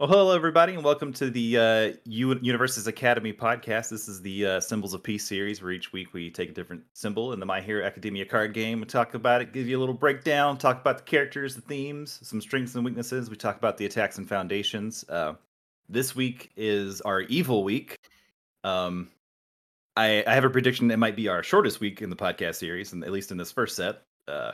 Well, hello everybody, and welcome to the uh, U- Universus Academy podcast. This is the uh, Symbols of Peace series, where each week we take a different symbol in the My Hero Academia card game and talk about it, give you a little breakdown, talk about the characters, the themes, some strengths and weaknesses. We talk about the attacks and foundations. Uh, this week is our evil week. Um, I, I have a prediction it might be our shortest week in the podcast series, and at least in this first set. Uh,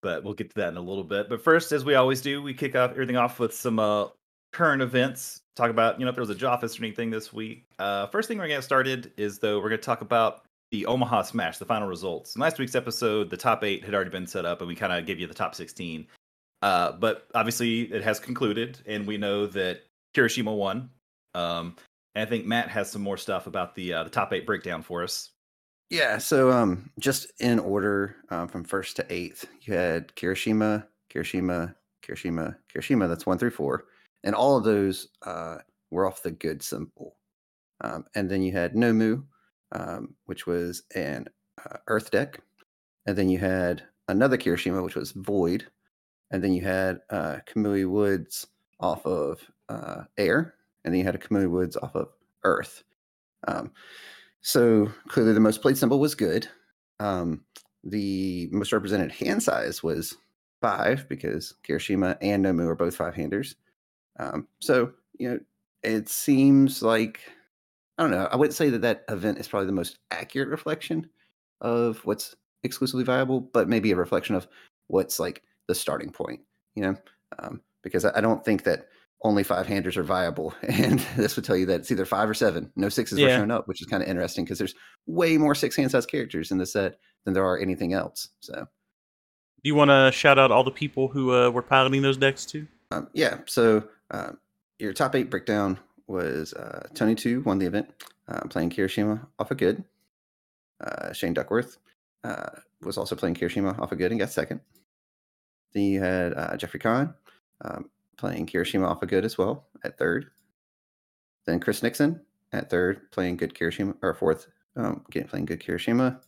but we'll get to that in a little bit. But first, as we always do, we kick off everything off with some uh, current events. Talk about you know if there was a Joffice or anything this week. Uh, first thing we're gonna get started is though we're gonna talk about the Omaha Smash, the final results. In last week's episode, the top eight had already been set up, and we kind of gave you the top sixteen. Uh, but obviously, it has concluded, and we know that Kirishima won. Um, and I think Matt has some more stuff about the uh, the top eight breakdown for us. Yeah, so um, just in order um, from first to eighth, you had Kirishima, Kirishima, Kirishima, Kirishima. That's one through four, and all of those uh, were off the good symbol. Um, and then you had Nomu, um, which was an uh, Earth deck, and then you had another Kirishima, which was Void, and then you had uh, Kamui Woods off of uh, Air, and then you had a Kamui Woods off of Earth. Um, so clearly, the most played symbol was good. Um, the most represented hand size was five because Kirishima and Nomu are both five handers. Um, so you know, it seems like I don't know. I wouldn't say that that event is probably the most accurate reflection of what's exclusively viable, but maybe a reflection of what's like the starting point. You know, um, because I, I don't think that only five handers are viable. And this would tell you that it's either five or seven. No sixes Yeah. were shown up, which is kind of interesting because there's way more six hand size characters in the set than there are anything else. So Do you want to shout out all the people who uh, were piloting those decks too? um, yeah, so um, your top eight breakdown was uh, Tony Two won the event, uh, playing Kirishima off a good. Uh, Shane Duckworth uh, was also playing Kirishima off a good and got second. Then you had uh, Jeffrey Kahn um, playing Kirishima off a good as well at third. Then Chris Nixon at third, playing good Kirishima, or fourth, um, getting playing good Kirishima.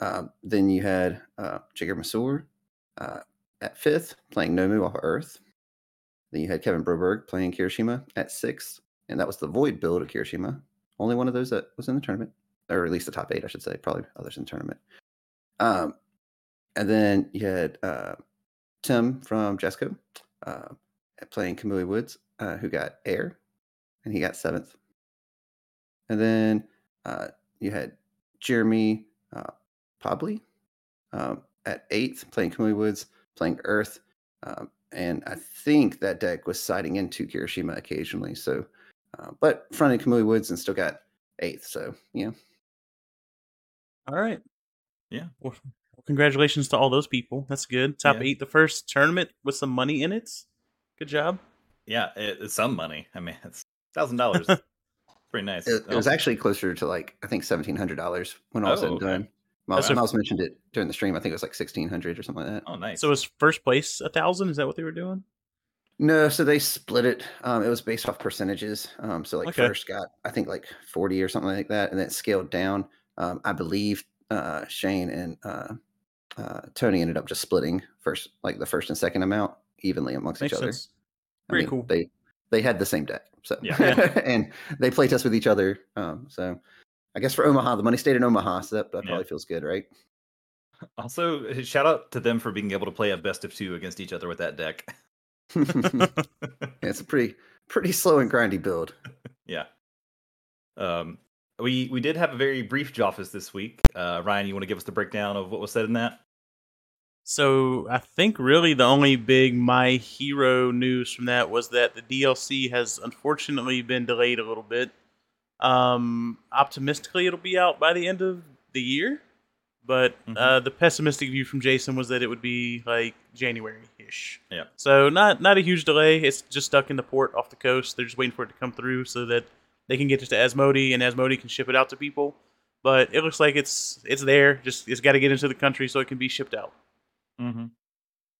Um, then you had uh, Masoor uh, at fifth, playing Nomu off of Earth. Then you had Kevin Broberg playing Kirishima at six, and that was the Void build of Kirishima. Only one of those that was in the tournament, or at least the top eight, I should say. Probably others in the tournament. Um, and then you had uh, Tim from Jasco uh, playing Kamui Woods, uh, who got Air, and he got seventh. And then uh, you had Jeremy uh, Pobley um, at eighth, playing Kamui Woods, playing Earth. Um, and I think that deck was siding into Kirishima occasionally. So, uh, but fronted Kamui Woods and still got eighth. So, yeah. All right. Yeah. Well, congratulations to all those people. That's good. Top Yeah. eight, the first tournament with some money in it. Good job. Yeah, it, it's some money. I mean, it's thousand dollars. Pretty nice. It, it was Oh, actually closer to like, I think $1,700 when all was said Oh, and okay. Done. Miles, a- Miles mentioned it during the stream. I think it was like 1600 or something like that. oh, nice. So it was first place a thousand? Is that what they were doing? No, so they split it. Um, it was based off percentages. Um, so like Okay. first got I think like forty or something like that, and then it scaled down. Um, I believe uh, Shane and uh, uh, Tony ended up just splitting first, like the first and second amount evenly amongst Makes each other. sense. I Very mean, cool. They they had the same deck, so Yeah. Yeah. and they play test with each other. Um, so I guess for Omaha, the money stayed in Omaha, so that, that Yeah. probably feels good, right? also, shout out to them for being able to play a best of two against each other with that deck. it's a pretty pretty slow and grindy build. yeah. Um, we we did have a very brief Joffice this week. Uh, Ryan, you want to give us the breakdown of what was said in that? So I think really the only big My Hero news from that was that the DLC has unfortunately been delayed a little bit. Um, optimistically, it'll be out by the end of the year, but Mhm. uh, the pessimistic view from Jason was that it would be like January-ish. Yeah. So not not a huge delay. It's just stuck in the port off the coast. They're just waiting for it to come through so that they can get it to Asmodee and Asmodee can ship it out to people. But it looks like it's it's there. Just it's got to get into the country so it can be shipped out. Mm-hmm.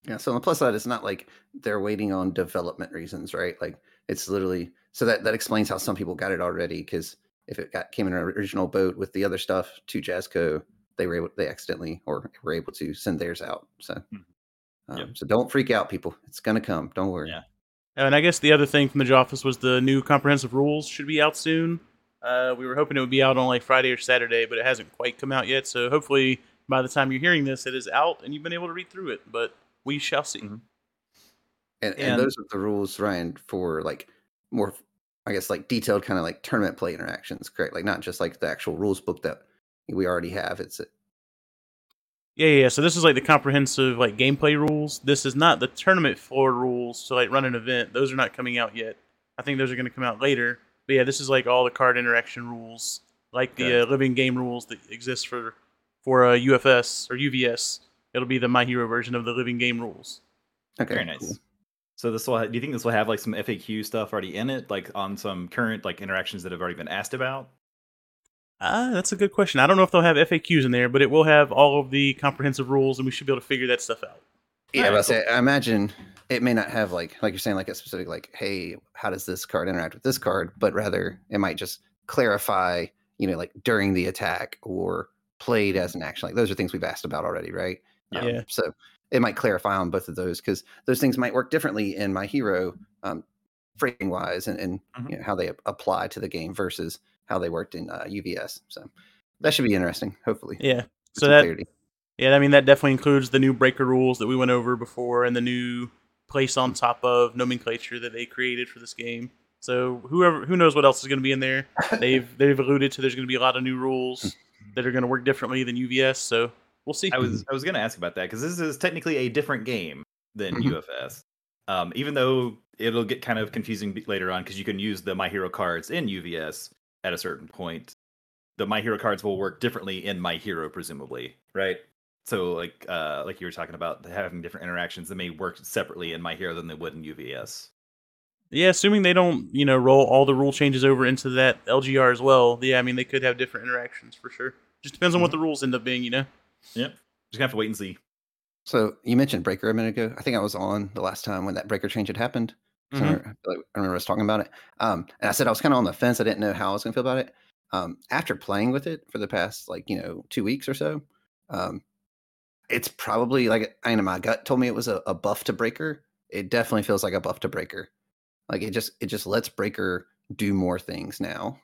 Yeah. So on the plus side, it's not like they're waiting on development reasons, right? Like it's literally so that that explains how some people got it already. Because if it got came in an original boat with the other stuff to Jasco, they were able they accidentally or were able to send theirs out. So, Mhm. um, Yep. so don't freak out, people. It's gonna come. Don't worry. Yeah. And I guess the other thing from the office was the new comprehensive rules should be out soon. Uh, we were hoping it would be out on like Friday or Saturday, but it hasn't quite come out yet. So hopefully by the time you're hearing this, it is out and you've been able to read through it. But we shall see. Mhm. And, and, And- those are the rules, Ryan, for like more, I guess, like detailed kind of like tournament play interactions, correct? Like not just like the actual rules book that we already have. It's a... Yeah, yeah. So this is like the comprehensive like gameplay rules. This is not the tournament floor rules to like run an event. Those are not coming out yet. I think those are going to come out later. But yeah, this is like all the card interaction rules, like the uh, living game rules that exist for for uh, UFS or UVS. It'll be the My Hero version of the living game rules. okay. Very nice. cool. So this will. Do you think this will have like some FAQ stuff already in it, like on some current like interactions that have already been asked about? Ah, that's a good question. I don't know if they'll have FAQs in there, but it will have all of the comprehensive rules, and we should be able to figure that stuff out. Yeah, Alright, but I say, I imagine it may not have like like you're saying like a specific like, hey, how does this card interact with this card? But rather, it might just clarify, you know, like during the attack or played as an action. Like those are things we've asked about already, right? Um, Yeah. so it might clarify on both of those because those things might work differently in my hero, um, phrasing wise, and, and Mhm. you know, how they apply to the game versus how they worked in uh, UVS. So that should be interesting. Hopefully, Yeah. So that clarity. Yeah, I mean that definitely includes the new breaker rules that we went over before and the new place on top of nomenclature that they created for this game. So whoever who knows what else is going to be in there. They've they've alluded to there's going to be a lot of new rules that are going to work differently than UVS, so we'll see. I was I was going to ask about that because this is technically a different game than Mhm. UFS. Um, even though it'll get kind of confusing later on because you can use the My Hero cards in UVS at a certain point. The My Hero cards will work differently in My Hero, presumably, right? So, like, uh, like you were talking about having different interactions that may work separately in My Hero than they would in UVS. Yeah, assuming they don't, you know, roll all the rule changes over into that LGR as well. Yeah, I mean they could have different interactions for sure. Just depends on what the rules end up being, you know. Yep, just gonna have to wait and see. So you mentioned Breaker a minute ago. I think I was on the last time when that Breaker change had happened. So I Mhm. remember- I like I remember us talking about it. Um, and I said I was kind of on the fence. I didn't know how I was going to feel about it. Um, after playing with it for the past like you know two weeks or so, um, it's probably like I know my gut told me it was a, a buff to Breaker. It definitely feels like a buff to Breaker. Like it just it just lets Breaker do more things now.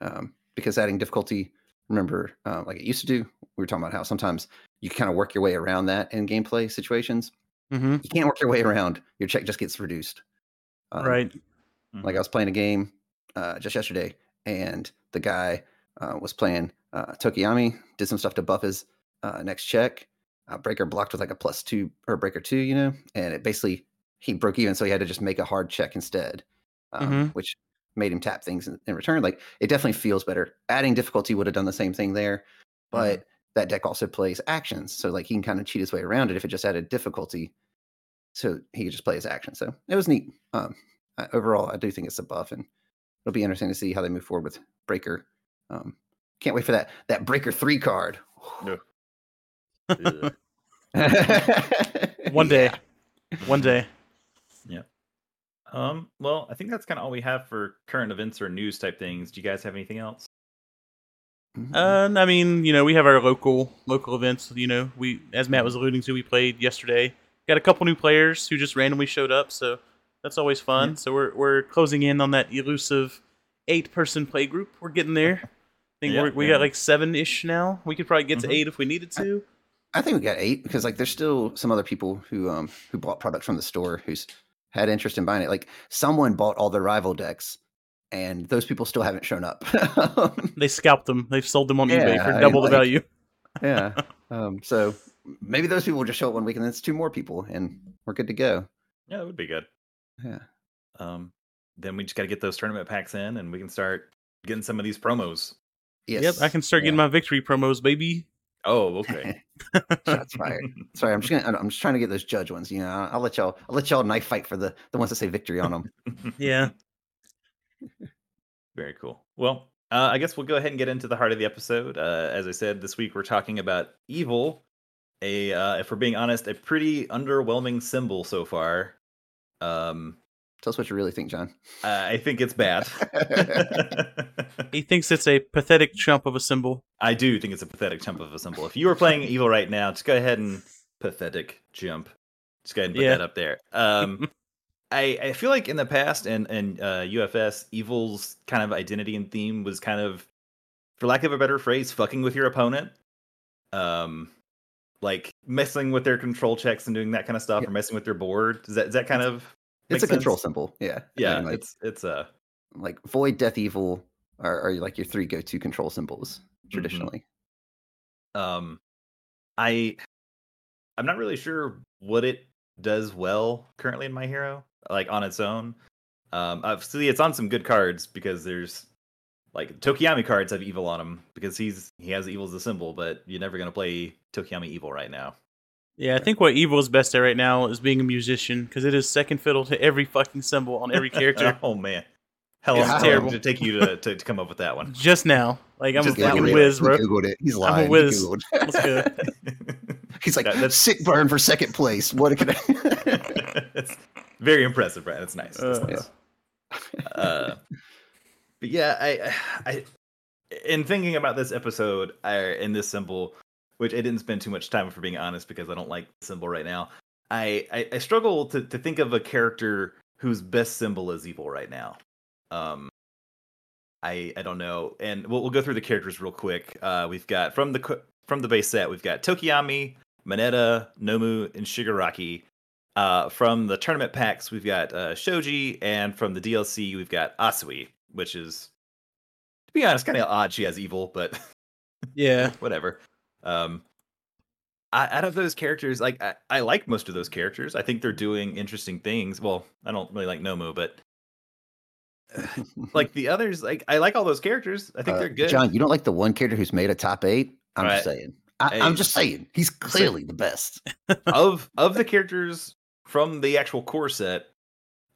Um, because adding difficulty, remember, uh, like it used to do. We were talking about how sometimes you kind of work your way around that in gameplay situations. Mm-hmm. You can't work your way around. Your check just gets reduced. Um, right. Like I was playing a game uh, just yesterday, and the guy uh, was playing uh, Tokoyami, did some stuff to buff his uh, next check. Uh, breaker blocked with like a plus two or breaker two, you know, and it basically he broke even, so he had to just make a hard check instead, um, Mhm. which made him tap things in, in return. Like it definitely feels better. Adding difficulty would have done the same thing there, but that deck also plays actions, so like he can kind of cheat his way around it if it just added difficulty, so he could just play his actions. So it was neat. Um, I, overall, I do think it's a buff, and it'll be interesting to see how they move forward with Breaker. Um, can't wait for that that Breaker three card. No. One day. One day. Um, well, I think that's kind of all we have for current events or news type things. Do you guys have anything else? Mhm. Uh, I mean, you know, we have our local local events. You know, we as Matt was alluding to, we played yesterday. Got a couple new players who just randomly showed up, so that's always fun. Yeah. So we're we're closing in on that elusive eight person play group. We're getting there. I think Yeah, we're, we yeah. got like seven ish now. We could probably get Mhm. to eight if we needed to. I think we got eight because like there's still some other people who um who bought products from the store who's had interest in buying it. Like someone bought all the rival decks, and those people still haven't shown up. They scalped them. They've sold them on eBay Yeah, for I mean, double the like- value. yeah. Um. So maybe those people will just show up one week, and then it's two more people, and we're good to go. Yeah, that would be good. Yeah. Um, then we just got to get those tournament packs in, and we can start getting some of these promos. Yes. Yep, I can start getting my victory promos, baby. Oh, okay. Shots fired. Sorry, I'm just gonna. I'm just trying to get those judge ones. You know, I'll, I'll let y'all. I'll let y'all knife fight for the the ones that say victory on them. Yeah. Very cool. Well, uh, I guess we'll go ahead and get into the heart of the episode. Uh, as I said, this week we're talking about evil. A, uh, if we're being honest, a pretty underwhelming symbol so far. Um, Tell us what you really think, John. uh, I think it's bad. He thinks it's a pathetic chump of a symbol. I do think it's a pathetic chump of a symbol. If you were playing evil right now, just go ahead and pathetic jump. Just go ahead and put Yeah. that up there. Um, I, I feel like in the past and and uh, UFS, Evil's kind of identity and theme was kind of, for lack of a better phrase, fucking with your opponent. Um, like messing with their control checks and doing that kind of stuff, Yeah. or messing with their board. Is that does that kind of It's a control symbol. Yeah. Yeah, like, it's it's a like void, death, evil are, are like your three go-to control symbols Mm-hmm. traditionally. um i i'm not really sure what it does well currently in my hero like on its own um obviously it's on some good cards because there's like tokoyami cards have evil on them because he's he has evil as a symbol but you're never going to play tokoyami evil right now Yeah, I think what Evil is best at right now is being a musician because it is second fiddle to every fucking symbol on every character. oh man hell It's how long terrible. to take you to, to, to come up with that one Just now, like I'm Just a fucking really? whiz, He bro. Googled it. He's I'm a lying. He whiz. Googled. Let's go. He's like, That- that's- sick burn for second place. What can I? it's very impressive, Brad. That's nice. That's Uh, nice. uh, but yeah, I, I, in thinking about this episode I, and this symbol, which I didn't spend too much time for being honest because I don't like the symbol right now. I, I, I struggle to, to think of a character whose best symbol is evil right now. Um, I I don't know, and we'll, we'll go through the characters real quick. Uh, we've got from the from the base set, we've got Tokoyami, Mineta, Nomu, and Shigaraki. Uh, from the tournament packs, we've got uh, Shoji, and from the DLC, we've got Asui, which is, to be honest, kind of odd. She has evil, but Yeah, whatever. Um, I, out of those characters, like I, I like most of those characters. I think they're doing interesting things. Well, I don't really like Nomu, but like the others, like I like all those characters. I think Uh, they're good. John, you don't like the one character who's made a top eight? I'm just saying. I, I'm Hey. just saying. He's clearly the best. of of the characters from the actual core set.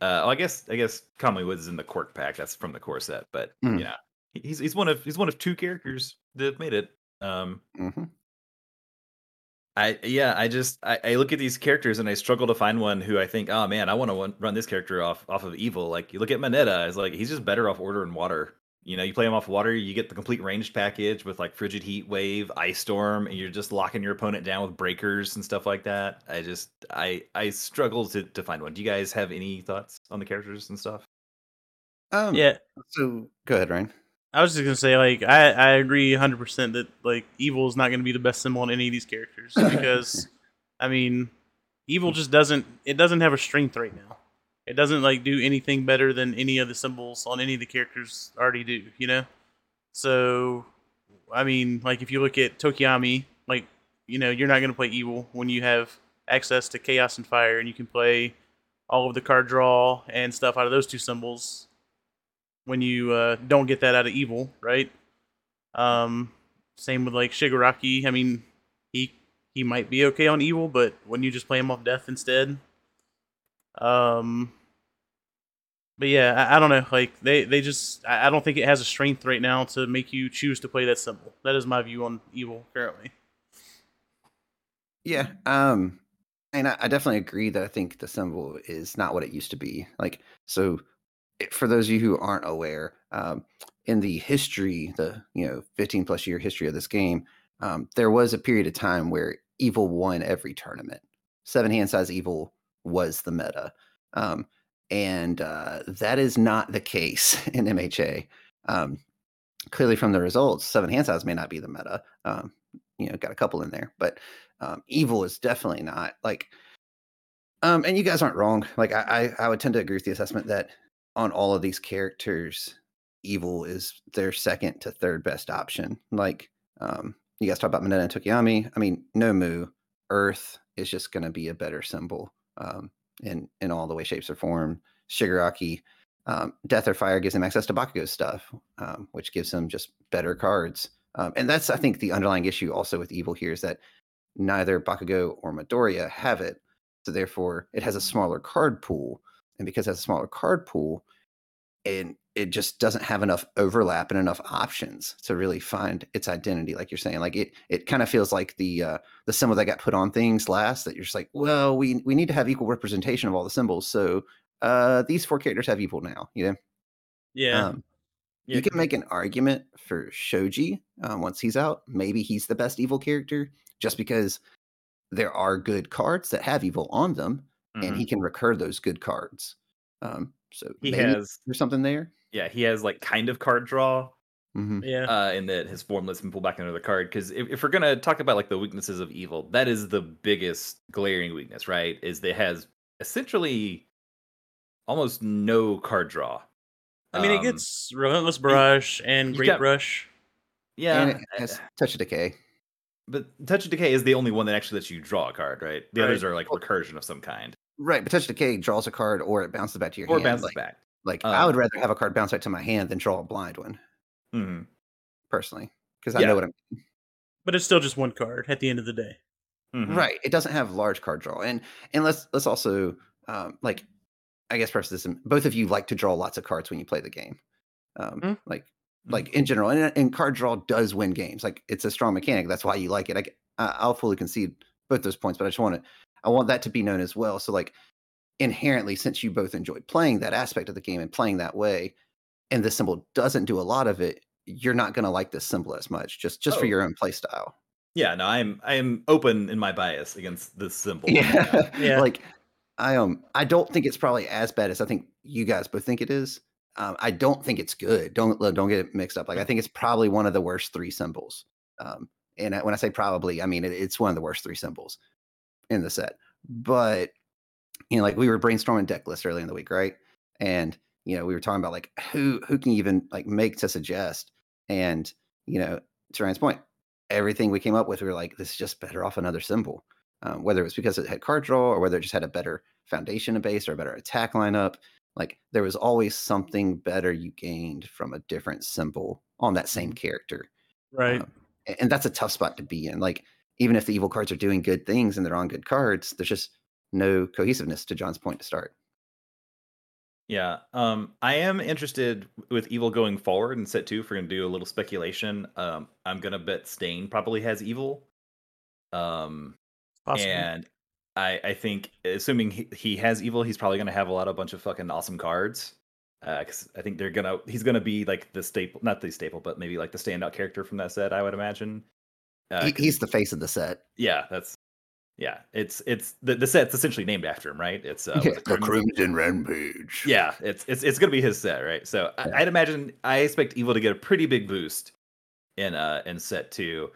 Uh, well, I guess I guess Kamui Woods is in the Quirk pack. That's from the core set, but Mm. you know, he's he's one of he's one of two characters that have made it. Um, hmm I yeah, I just I, I look at these characters and I struggle to find one who I think, oh man, I want to run this character off off of evil. Like you look at Mineta, it's like he's just better off order and water. You know, you play him off water, you get the complete ranged package with like frigid heat wave, ice storm, and you're just locking your opponent down with breakers and stuff like that. I just I I struggle to to find one. Do you guys have any thoughts on the characters and stuff? Um, yeah. So go ahead, Ryan. I was just gonna say, like, I, I agree 100 percent that like evil is not gonna be the best symbol on any of these characters because, I mean, evil just doesn't it doesn't have a strength right now. It doesn't like do anything better than any of the symbols on any of the characters already do. You know, so I mean, like if you look at Tokoyami, like you know, you're not gonna play evil when you have access to chaos and fire, and you can play all of the card draw and stuff out of those two symbols when you uh, don't get that out of evil, right? Um, same with like Shigaraki. I mean, he he might be okay on evil, but when you just play him off death instead, um, but yeah, I, I don't know. Like they they just I, I don't think it has a strength right now to make you choose to play that symbol. That is my view on evil currently. Yeah. Um, and I, I definitely agree that I think the symbol is not what it used to be. Like, so for those of you who aren't aware, um, in the history, the you know 15 plus year history of this game, um, there was a period of time where evil won every tournament. Seven hand size evil was the meta, um, and uh, that is not the case in MHA. Um, clearly, from the results, seven hand size may not be the meta. Um, you know, got a couple in there, but um, evil is definitely not like um and you guys aren't wrong like I, I i would tend to agree with the assessment that on all of these characters evil is their second to third best option like um you guys talk about Mineta and Tokoyami. I mean, Nomu, Earth is just going to be a better symbol um, in in all the way, shapes, or form. Shigaraki, um, Death or Fire gives him access to Bakugo's stuff, um, which gives him just better cards. Um, and that's, I think, the underlying issue also with Evil here is that neither Bakugo or Midoriya have it. So therefore, it has a smaller card pool. And because it has a smaller card pool, and it just doesn't have enough overlap and enough options to really find its identity, like you're saying. Like it, it kind of feels like the uh, the symbol that got put on things last. That you're just like, well, we we need to have equal representation of all the symbols. So uh, these four characters have evil now. You know. Yeah. Um, Yeah, you can make an argument for Shoji um, once he's out. Maybe he's the best evil character just because there are good cards that have evil on them, and Mhm. he can recur those good cards. Um, so He has there's something there. yeah, he has like kind of card draw hmm Yeah. uh, in that his form lets him pull back another card. Because if, if we're gonna talk about like the weaknesses of evil, that is the biggest glaring weakness, right? Is that it has essentially almost no card draw. I mean, it Um, gets Relentless Brush and Great got- Brush. yeah, and it has touch of decay. but Touch of Decay is the only one that actually lets you draw a card, right? The Right. others are like recursion of some kind, Right, but touch of decay draws a card or it bounces back to your or hand. Or bounces like, back. like Um, I would rather have a card bounce back to my hand than draw a blind one, Mhm. personally, because I Yeah. know what I'm. But it's still just one card at the end of the day. Mhm. Right, it doesn't have large card draw, and and let's let's also um, like, I guess perhaps this both of you like to draw lots of cards when you play the game, um, Mm. like Mhm. like in general, and, and card draw does win games. Like it's a strong mechanic. That's why you like it. I, I'll fully concede both those points, but I just want to I want that to be known as well. So like inherently, since you both enjoy playing that aspect of the game and playing that way, and this symbol doesn't do a lot of it, you're not going to like this symbol as much just just for Oh. your own play style. Yeah, no, I'm I'm open in my bias against this symbol. Yeah. Yeah. like I um I don't think it's probably as bad as I think you guys both think it is. Um, I don't think it's good. Don't don't get it mixed up. Like I think it's probably one of the worst three symbols. Um, and I- when I say probably, I mean it, it's one of the worst three symbols in the set. But you know, like we were brainstorming deck lists earlier in the week, right? And you know, we were talking about like who who can even like make to suggest. And you know, to Ryan's point, everything we came up with, we were like, this is just better off another symbol. Um, whether it was because it had card draw or whether it just had a better foundation base or a better attack lineup. Like there was always something better you gained from a different symbol on that same character. Right. Um, and that's a tough spot to be in. Like even if the evil cards are doing good things and they're on good cards, there's just no cohesiveness to John's point to start. Yeah. Um, I am interested with evil going forward in set two. If we're gonna do a little speculation, um, I'm gonna bet Stain probably has evil. Um, Possibly. and I I think assuming he, he has evil, he's probably gonna have a lot of bunch of fucking awesome cards. Uh, 'cause I think they're gonna he's gonna be like the staple, not the staple, but maybe like the standout character from that set. I would imagine. Uh, He, he's the face of the set. yeah, that's yeah. It's it's the the set's essentially named after him, right? It's uh, Yeah, the Crimson- Rampage. yeah, it's it's it's gonna be his set, right? So Yeah. I, I'd imagine I expect Evil to get a pretty big boost in uh in set two.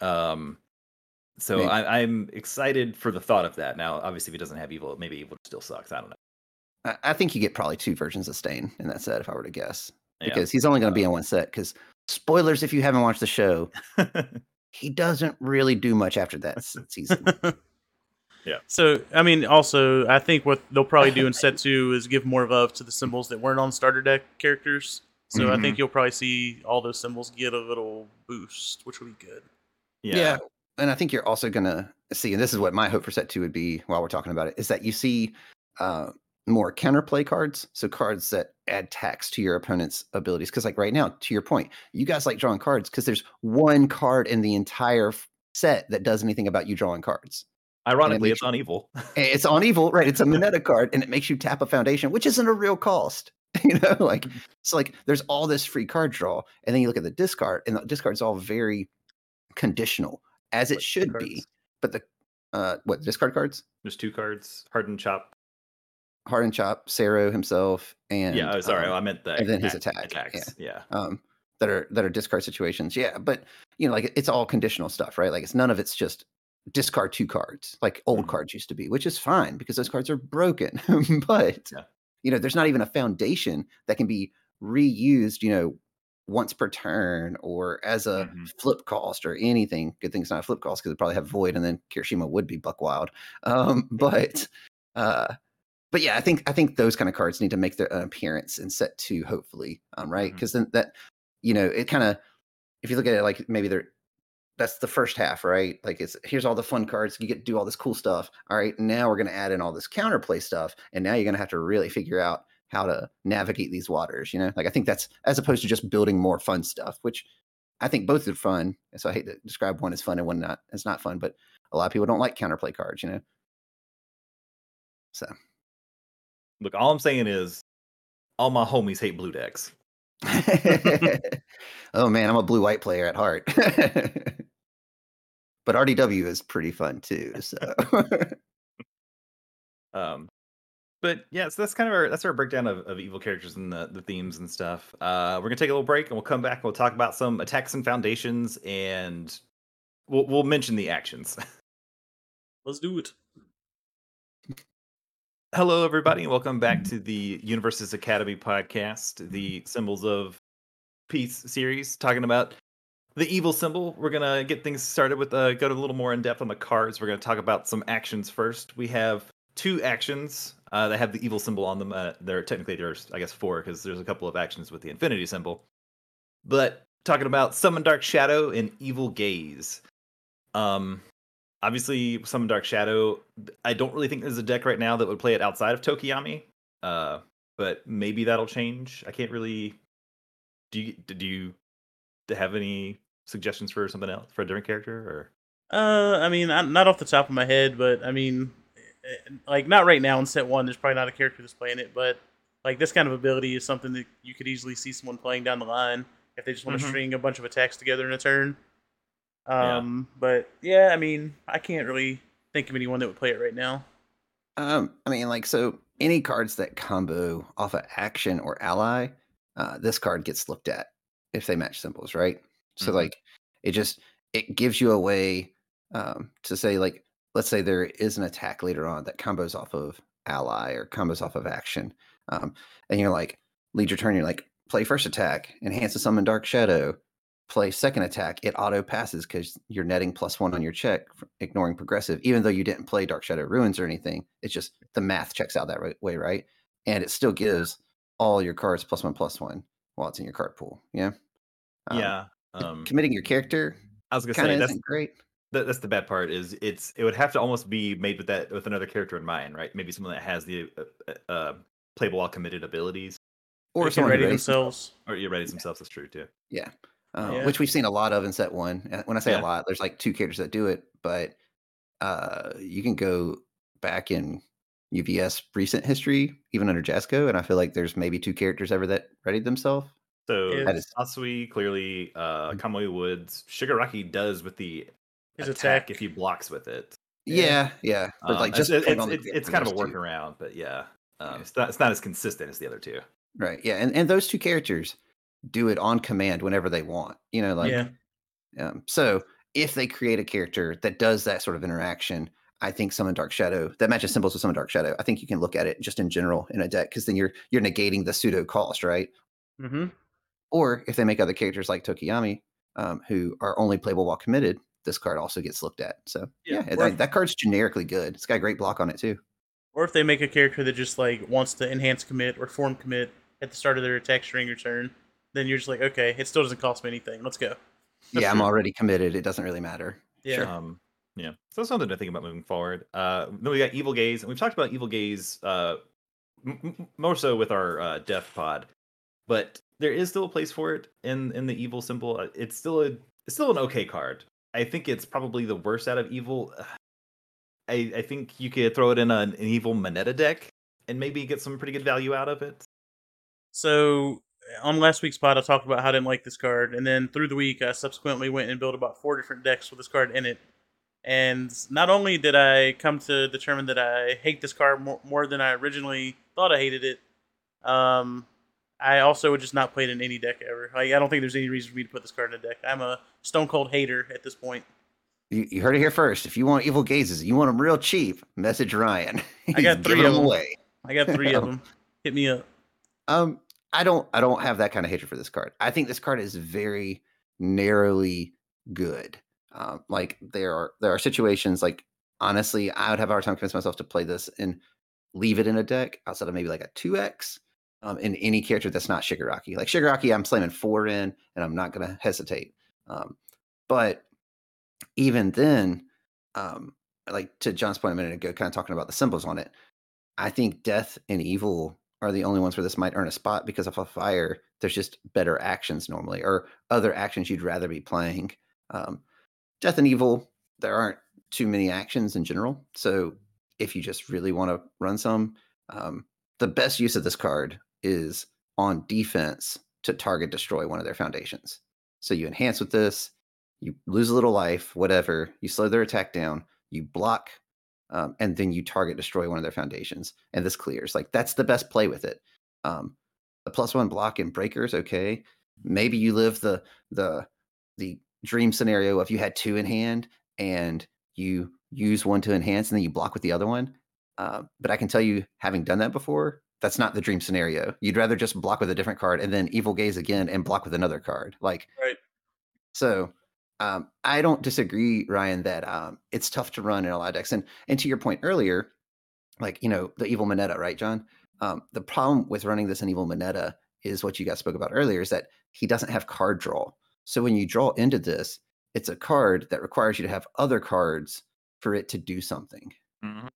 Um, so Maybe. I, I'm excited for the thought of that. Now, obviously, if he doesn't have Evil, maybe Evil still sucks. I don't know. I, I think you get probably two versions of Stain in that set if I were to guess. Yeah. Because he's only going to be in one set. Because spoilers, if you haven't watched the show, he doesn't really do much after that s- season. So, I mean, also, I think what they'll probably do in set two is give more love to the symbols that weren't on starter deck characters. So, I Mm-hmm. think you'll probably see all those symbols get a little boost, which will be good. yeah. And I think you're also going to see, and this is what my hope for set two would be while we're talking about it, is that you see uh, more counterplay cards. So cards that add tax to your opponent's abilities. Because, like right now, to your point, you guys like drawing cards because there's one card in the entire set that does anything about you drawing cards. Ironically, makes it's on Evil. It's on evil, right? It's a Mineta card, and it makes you tap a foundation, which isn't a real cost. You know, like so, like there's all this free card draw, and then you look at the discard, and the discard's all very conditional, as it should cards. be. But the uh, what discard cards? There's two cards: Hardened Chop. Hard and Chop, Saro himself, and yeah. Oh, sorry. um, I meant that. and then his attack, Attacks. Yeah. um, that are that are discard situations. Yeah, but you know, like it's all conditional stuff, right? Like it's none of it's just discard two cards, like old Mhm. cards used to be, which is fine because those cards are broken. but Yeah. you know, there's not even a foundation that can be reused. You know, once per turn or as a Mhm. flip cost or anything. Good thing it's not a flip cost because it probably have void, and then Kirishima would be buck wild. Um, but uh, but yeah, I think I think those kind of cards need to make their appearance in set two, hopefully, um, right? Because then that you know it kind of if you look at it like maybe they're that's the first half, right? Like it's here's all the fun cards, you get to do all this cool stuff. All right, now we're gonna add in all this counterplay stuff, and now you're gonna have to really figure out how to navigate these waters. You know, like I think that's as opposed to just building more fun stuff, which I think both are fun. So I hate to describe one as fun and one not as not fun, but a lot of people don't like counterplay cards, you know. So Look, all I'm saying is, all my homies hate blue decks. oh man, I'm a blue white player at heart. but RDW is pretty fun too. So Um, but yeah, so that's kind of our that's our breakdown of, of evil characters and the, the themes and stuff. Uh, we're gonna take a little break and we'll come back and we'll talk about some attacks and foundations and we'll we'll mention the actions. Let's do it. Hello, everybody, and welcome back to the Universus Academy podcast, the Symbols of Peace series, talking about the evil symbol. We're gonna get things started with uh, go to a little more in depth on the cards. We're gonna talk about some actions first. We have two actions uh, that have the evil symbol on them. Uh, there technically there's I guess four because there's a couple of actions with the infinity symbol. But talking about summon dark shadow and evil gaze. Um, obviously summon dark shadow. I don't really think there's a deck right now that would play it outside of Tokoyami. Uh, but maybe that'll change. I can't really. Do you do you have any suggestions for something else for a different character or? Uh, I mean, not off the top of my head, but I mean, eh, like not right now in set one. There's probably not a character that's playing it, but like this kind of ability is something that you could easily see someone playing down the line if they just want to Mhm. string a bunch of attacks together in a turn. Yeah. Um, but yeah, I mean, I can't really think of anyone that would play it right now. Um, I mean, like, so any cards that combo off of action or ally, uh, this card gets looked at if they match symbols, right? So, Mhm. like, it just it gives you a way um, to say, like, let's say there is an attack later on that combos off of ally or combos off of action, um, and you're like, lead your turn, you're like, play first attack, enhance the summon dark shadow, play second attack, it auto passes because you're netting plus one on your check, ignoring progressive, even though you didn't play Dark Shadow Ruins or anything. It's just the math checks out that right, way, right? And it still gives all your cards plus one plus one while it's in your card pool. Yeah. Um, yeah. Um, Committing your character I was gonna say that's great. that, that's the bad part is it's it would have to almost be made with that with another character in mind, right? Maybe someone that has the uh, uh, uh, playable while committed abilities, Or they someone ready themselves. or you ready themselves. That's true too. Yeah. Uh, Yeah. Which we've seen a lot of in set one. Uh, When I say Yeah. a lot, there's like two characters that do it, but uh, you can go back in UVS recent history, even under Jasco, and I feel like there's maybe two characters ever that readied themselves. So Is- That is- Asui clearly, uh, Kamui Woods, Shigaraki does with the His attack, attack. if he blocks with it. Yeah. Yeah, yeah. But Um, like it's- just it's, it's, it's, it's kind of a those two. workaround, but yeah, um, Yeah. it's not it's not as consistent as the other two. Right. Yeah. And, and those two characters do it on command whenever they want. You know, like yeah, um, so if they create a character that does that sort of interaction, I think Summon Dark Shadow that matches symbols with Summon Dark Shadow. I think you can look at it just in general in a deck because then you're you're negating the pseudo cost, right? Mm-hmm. Or if they make other characters like Tokoyami, um, who are only playable while committed, this card also gets looked at. So Yeah, yeah, that, that card's generically good. It's got a great block on it too. Or if they make a character that just like wants to enhance commit or form commit at the start of their attack string or turn, then you're just like, okay, it still doesn't cost me anything. Let's go. That's yeah, I'm already committed. It doesn't really matter. Yeah. Sure. Um, yeah, so that's something to think about moving forward. Uh, then we got Evil Gaze, and we've talked about Evil Gaze uh, m- m- more so with our uh, Death Pod, but there is still a place for it in in the Evil symbol. Uh, It's still a it's still an okay card. I think it's probably the worst out of Evil. I I think you could throw it in an, an Evil Mineta deck and maybe get some pretty good value out of it. So on last week's pod, I talked about how I didn't like this card, and then through the week, I subsequently went and built about four different decks with this card in it. And not only did I come to determine that I hate this card more, more than I originally thought I hated it, um, I also would just not play it in any deck ever. Like I don't think there's any reason for me to put this card in a deck. I'm a stone cold hater at this point. You, you heard it here first. If you want evil gazes, you want them real cheap. Message Ryan. I got three of 'em 'em. away. I got three of them. Hit me up. Um, I don't. I don't have that kind of hatred for this card. I think this card is very narrowly good. Um, like there are there are situations like honestly, I would have a hard time convincing myself to play this and leave it in a deck outside of maybe like a two X. Um, in any character that's not Shigaraki. Like Shigaraki, I'm slamming four in, and I'm not gonna hesitate. Um, but even then, um, like to John's point a minute ago, kind of talking about the symbols on it, I think death and evil are the only ones where this might earn a spot because of a fire. There's just better actions normally, or other actions you'd rather be playing. Um, death and evil, there aren't too many actions in general. So if you just really want to run some, um, the best use of this card is on defense to target destroy one of their foundations. So you enhance with this, you lose a little life, whatever, you slow their attack down, you block um, and then you target destroy one of their foundations, and this clears. Like that's the best play with it. Um, the plus one block and breakers, okay. Maybe you live the the the dream scenario if you had two in hand and you use one to enhance and then you block with the other one. Uh, but I can tell you, having done that before, that's not the dream scenario. You'd rather just block with a different card and then evil gaze again and block with another card. Like, Right. So um, I don't disagree, Ryan, that um, it's tough to run in a lot of decks. And and to your point earlier, like you know the evil Mineta, right, John? Um, the problem with running this in evil Mineta is what you guys spoke about earlier is that he doesn't have card draw. So when you draw into this, it's a card that requires you to have other cards for it to do something. Mhm.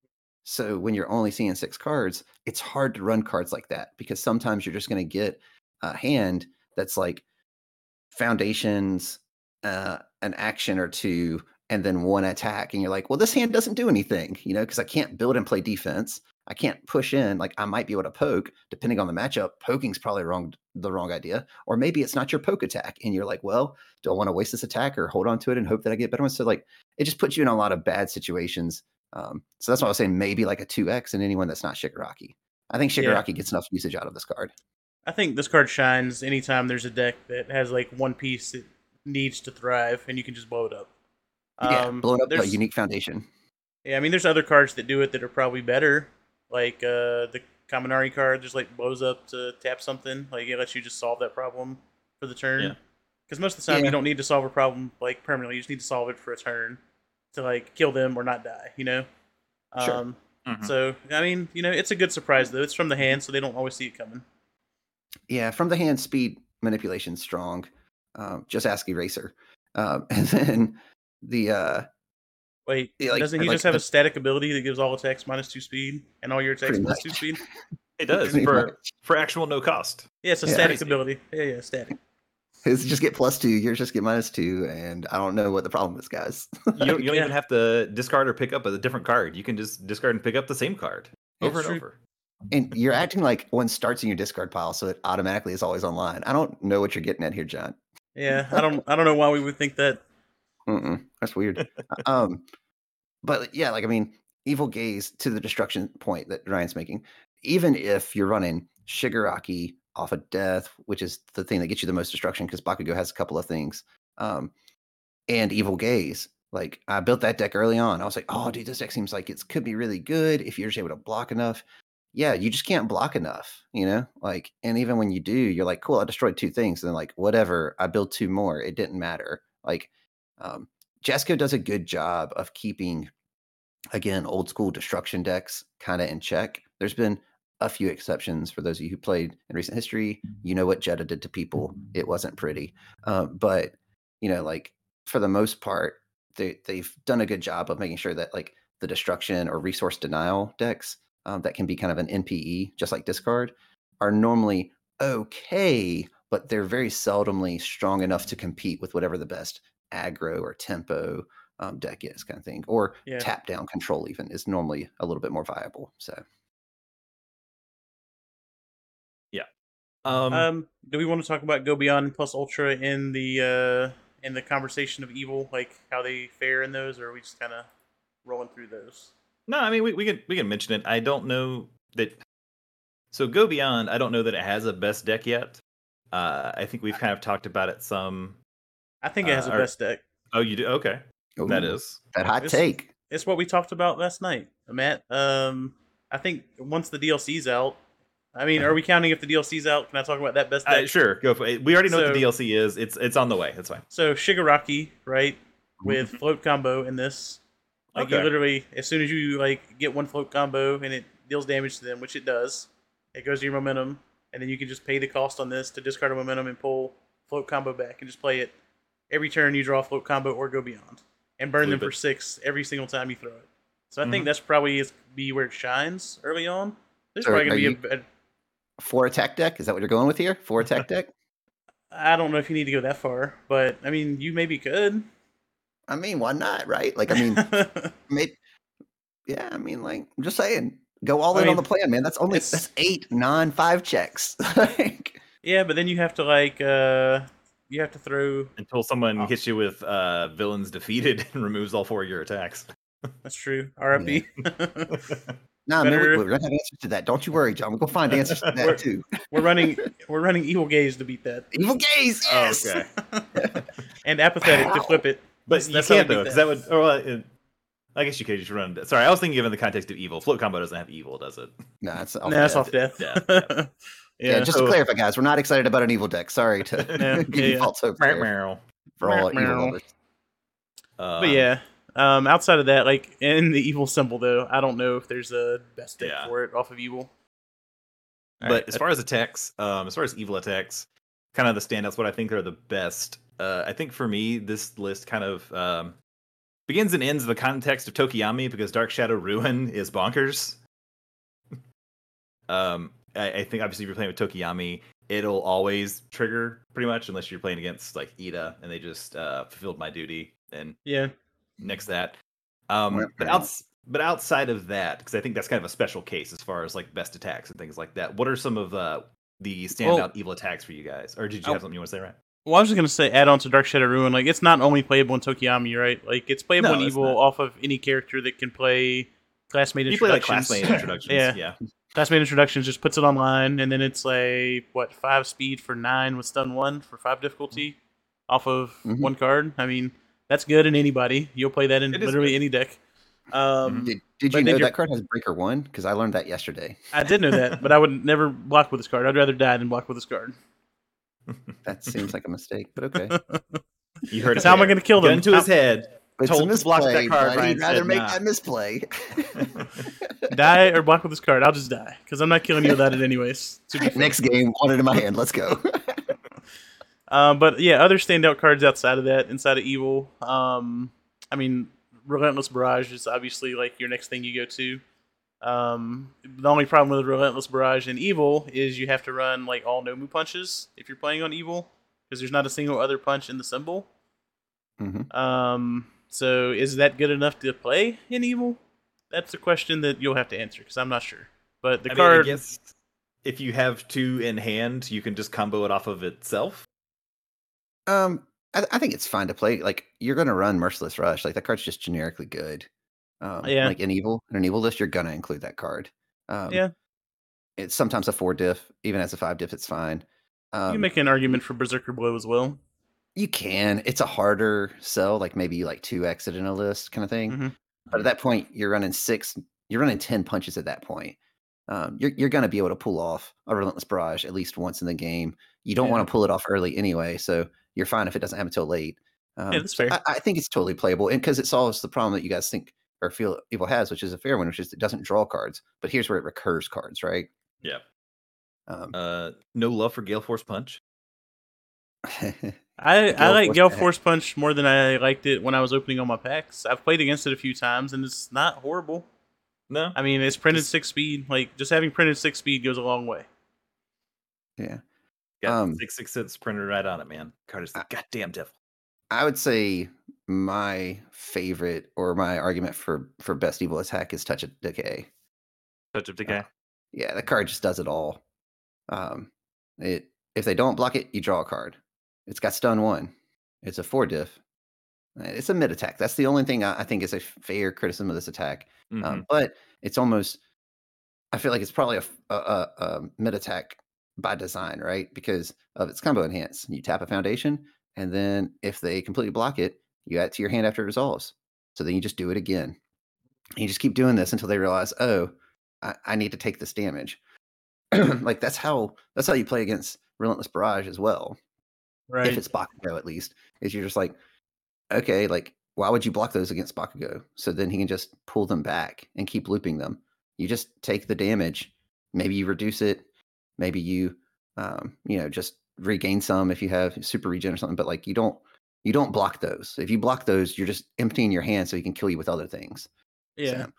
So when you're only seeing six cards, it's hard to run cards like that because sometimes you're just going to get a hand that's like foundations, uh, an action or two, and then one attack. And you're like, well, this hand doesn't do anything, you know, because I can't build and play defense. I can't push in. Like I might be able to poke, depending on the matchup. Poking's probably wrong, the wrong idea, or maybe it's not your poke attack, and you're like, well, do I want to waste this attack or hold on to it and hope that I get better ones? So like, it just puts you in a lot of bad situations. Um, so that's why I was saying maybe like a two X in anyone that's not Shigaraki. I think Yeah. Shigaraki gets enough usage out of this card. I think this card shines anytime there's a deck that has like one piece that needs to thrive, and you can just blow it up. yeah, Um, blowing up a unique foundation. Yeah, I mean, there's other cards that do it that are probably better, like uh, the Kaminari card just like blows up to tap something. Like it lets you just solve that problem for the turn. Yeah. Because most of the time Yeah. you don't need to solve a problem like permanently. You just need to solve it for a turn to like kill them or not die. You know. Sure. Um, Mhm. So I mean, you know, it's a good surprise though. It's from the hand, so they don't always see it coming. Yeah, from the hand, speed manipulation strong. Um, just ask Eraser. Um, and then the uh, Wait, Yeah, like- doesn't he like just have the- a static ability that gives all attacks minus two speed and all your attacks Pretty plus two speed? It does Pretty for much. for actual no cost. Yeah, it's a Yeah. static ability. Yeah, yeah, static. his just get plus two, yours just get minus two, and I don't know what the problem is, guys. You don't, you don't Yeah. even have to discard or pick up a different card. You can just discard and pick up the same card over It's and true. over. and you're acting like one starts in your discard pile, so it automatically is always online. I don't know what you're getting at here, John. Yeah, I don't I don't know why we would think that. Mm-mm, that's weird. um, but yeah, like I mean, evil gaze to the destruction point that Ryan's making. Even if you're running Shigaraki off of death, which is the thing that gets you the most destruction, because Bakugo has a couple of things, um, and evil gaze. Like I built that deck early on. I was like, oh, dude, this deck seems like it could be really good if you're just able to block enough. Yeah, you just can't block enough, you know. Like, and even when you do, you're like, cool, I destroyed two things, and then like, whatever, I built two more. It didn't matter. Like, um, Jasco does a good job of keeping, again, old school destruction decks kind of in check. There's been a few exceptions for those of you who played in recent history. You know what Jetta did to people; it wasn't pretty. Um, but you know, like for the most part, they they've done a good job of making sure that like the destruction or resource denial decks um, that can be kind of an NPE, just like discard, are normally okay, but they're very seldomly strong enough to compete with whatever the best aggro or tempo um, deck is, kind of thing, or Yeah. tap down control even is normally a little bit more viable. So Um, Um, do we want to talk about Go Beyond Plus Ultra in the uh in the conversation of evil, like how they fare in those, or are we just kind of rolling through those? No, I mean we, we can we can mention it. I don't know that. So go beyond. I don't know that it has a best deck yet. Uh, I think we've kind of talked about it some. I think it has Uh, a are- best deck. Oh, you do? Okay, that Ooh, is. that hot This- take. It's what we talked about last night, Matt. Um, I think once the DLC's out, I mean, are we counting if the DLC's out? Can I talk about that best deck? Uh, sure, go for it. We already know what the DLC is. It's it's on the way. That's fine. So Shigaraki, right, with float combo in this. Like you literally, as soon as you like get one float combo and it deals damage to them, which it does, it goes to your momentum, and then you can just pay the cost on this to discard a momentum and pull float combo back and just play it every turn you draw a float combo or go beyond and burn them Flip for it. six every single time you throw it. So I think Mhm. that's probably is be where it shines early on. There's So probably gonna are be you- a bad- Four attack deck. Is that what you're going with here? Four attack deck. I don't know if you need to go that far, but I mean, you maybe could. I mean, why not? Right? Like, I mean, maybe. Yeah, I mean, like, I'm just saying, go all I in on the plan, man. That's only that's eight non-five checks. like, yeah, but then you have to like uh you have to throw Until someone Oh. hits you with uh, villains defeated and removes all four of your attacks. That's true. RIP. No, man, we, Better- we're gonna have answers to that. Don't you worry, John. We'll go find answers to We're- that too. we're running we're running evil gaze to beat that. Evil gaze. Oh, Yes. okay. and apathetic to flip it. But you That's how can't we though, because that would. Or, well, it, I guess you could just run. Sorry, I was thinking in the context of evil. Float combo doesn't have evil, does it? No, it's Nah, off that's death. off death. Yeah, Yeah. Yeah, just So- to clarify, guys, we're not excited about an evil deck. Sorry to Yeah, give yeah, you false hope Meow, there for all evil lovers. Uh, but yeah. Um, outside of that, like in the evil symbol though, I don't know if there's a best deck Yeah. for it off of evil. But Alright, as far as attacks, um, as far as evil attacks, kind of the standouts, what I think are the best. Uh, I think for me, this list kind of um, begins and ends in the context of Tokoyami because Dark Shadow Ruin is bonkers. um, I, I think obviously if you're playing with Tokoyami, it'll always trigger pretty much unless you're playing against like Ida and they just uh, fulfilled my duty and yeah, next that. Um, but outs- but outside of that, because I think that's kind of a special case as far as like best attacks and things like that. What are some of uh, the standout Well- evil attacks for you guys? Or did you Oh. have something you want to say, right? Well, I was just gonna say, add on to Dark Shadow Ruin. Like, it's not only playable in Tokoyami, right? Like, it's playable No, in it's Evil not. off of any character that can play classmate You play like classmate introductions. Yeah. yeah. classmate introductions just puts it online, and then it's a what five speed for nine with stun one for five difficulty off of Mhm. one card. I mean, that's good in anybody. You'll play that in literally good. any deck. Um, Did, did you know that card has breaker one? Because I learned that yesterday. I did know that, but I would never block with this card. I'd rather die than block with this card. That seems like a mistake, but okay. You heard it. How am I going to kill Gun them? to his head. It's Told a to block that card, but Ryan I'd rather make nah. that misplay. die or block with this card? I'll just die because I'm not killing you without it anyways. To be fair. Next game, want it in my hand. Let's go. Um, but yeah, other standout cards outside of that, inside of Evil. Um, I mean, Relentless Barrage is obviously like your next thing you go to. Um, the only problem with Relentless Barrage and Evil is you have to run like all Nomu punches if you're playing on Evil because there's not a single other punch in the symbol. Mhm. Um, so is that good enough to play in Evil? That's a question that you'll have to answer because I'm not sure. But the I mean, card, I guess if you have two in hand, you can just combo it off of itself. Um, I, I think it's fine to play. Like you're gonna run Merciless Rush. Like that card's just generically good. Um, Yeah. Like in evil, in an evil list, you're gonna include that card. Um, Yeah. It's sometimes a four diff, even as a five diff, it's fine. you Um, can make an argument for Berserker Blow as well. you can. It's a harder sell. Like maybe you like two exit in a list kind of thing. Mhm. But at that point, you're running six. You're running ten punches at that point. Um, you're you're gonna be able to pull off a relentless barrage at least once in the game. You don't Yeah. want to pull it off early anyway, so you're fine if it doesn't happen until late. Um, that's so fair. I, I think it's totally playable, and because it solves the problem that you guys think or feel evil has, which is a fair one, which is it doesn't draw cards. But here's where it recurs cards, right? Yeah. Um, Uh, no love for Gale Force Punch. I, I like Force Gale Pack. Force Punch more than I liked it when I was opening all my packs. I've played against it a few times and it's not horrible. No. I mean, it's printed Just- six speed. Like just having printed six speed goes a long way. yeah, Got um, six six six printed right on it, man. Card is the I- goddamn devil. I would say my favorite or my argument for for best evil attack is touch of decay. Touch of decay. Yeah, the card just does it all. Um, it if they don't block it, you draw a card. It's got stun one. It's a four diff. Uh, It's a mid attack. That's the only thing I, I think is a fair criticism of this attack. Mhm. Um, but it's almost. I feel like it's probably a a mid attack by design, right? Because of its combo enhance. You tap a foundation, and then if they completely block it, you add it to your hand after it resolves. So then you just do it again. And you just keep doing this until they realize, oh, I, I need to take this damage. like that's how that's how you play against Relentless Barrage as well. Right. If it's Bakugo, at least, is you're just like, okay, like why would you block those against Bakugo? So then he can just pull them back and keep looping them. You just take the damage. Maybe you reduce it. Maybe you, um, you know, just regain some if you have super regen or something. But like you don't, you don't block those. If you block those, you're just emptying your hand so he can kill you with other things. yeah. So,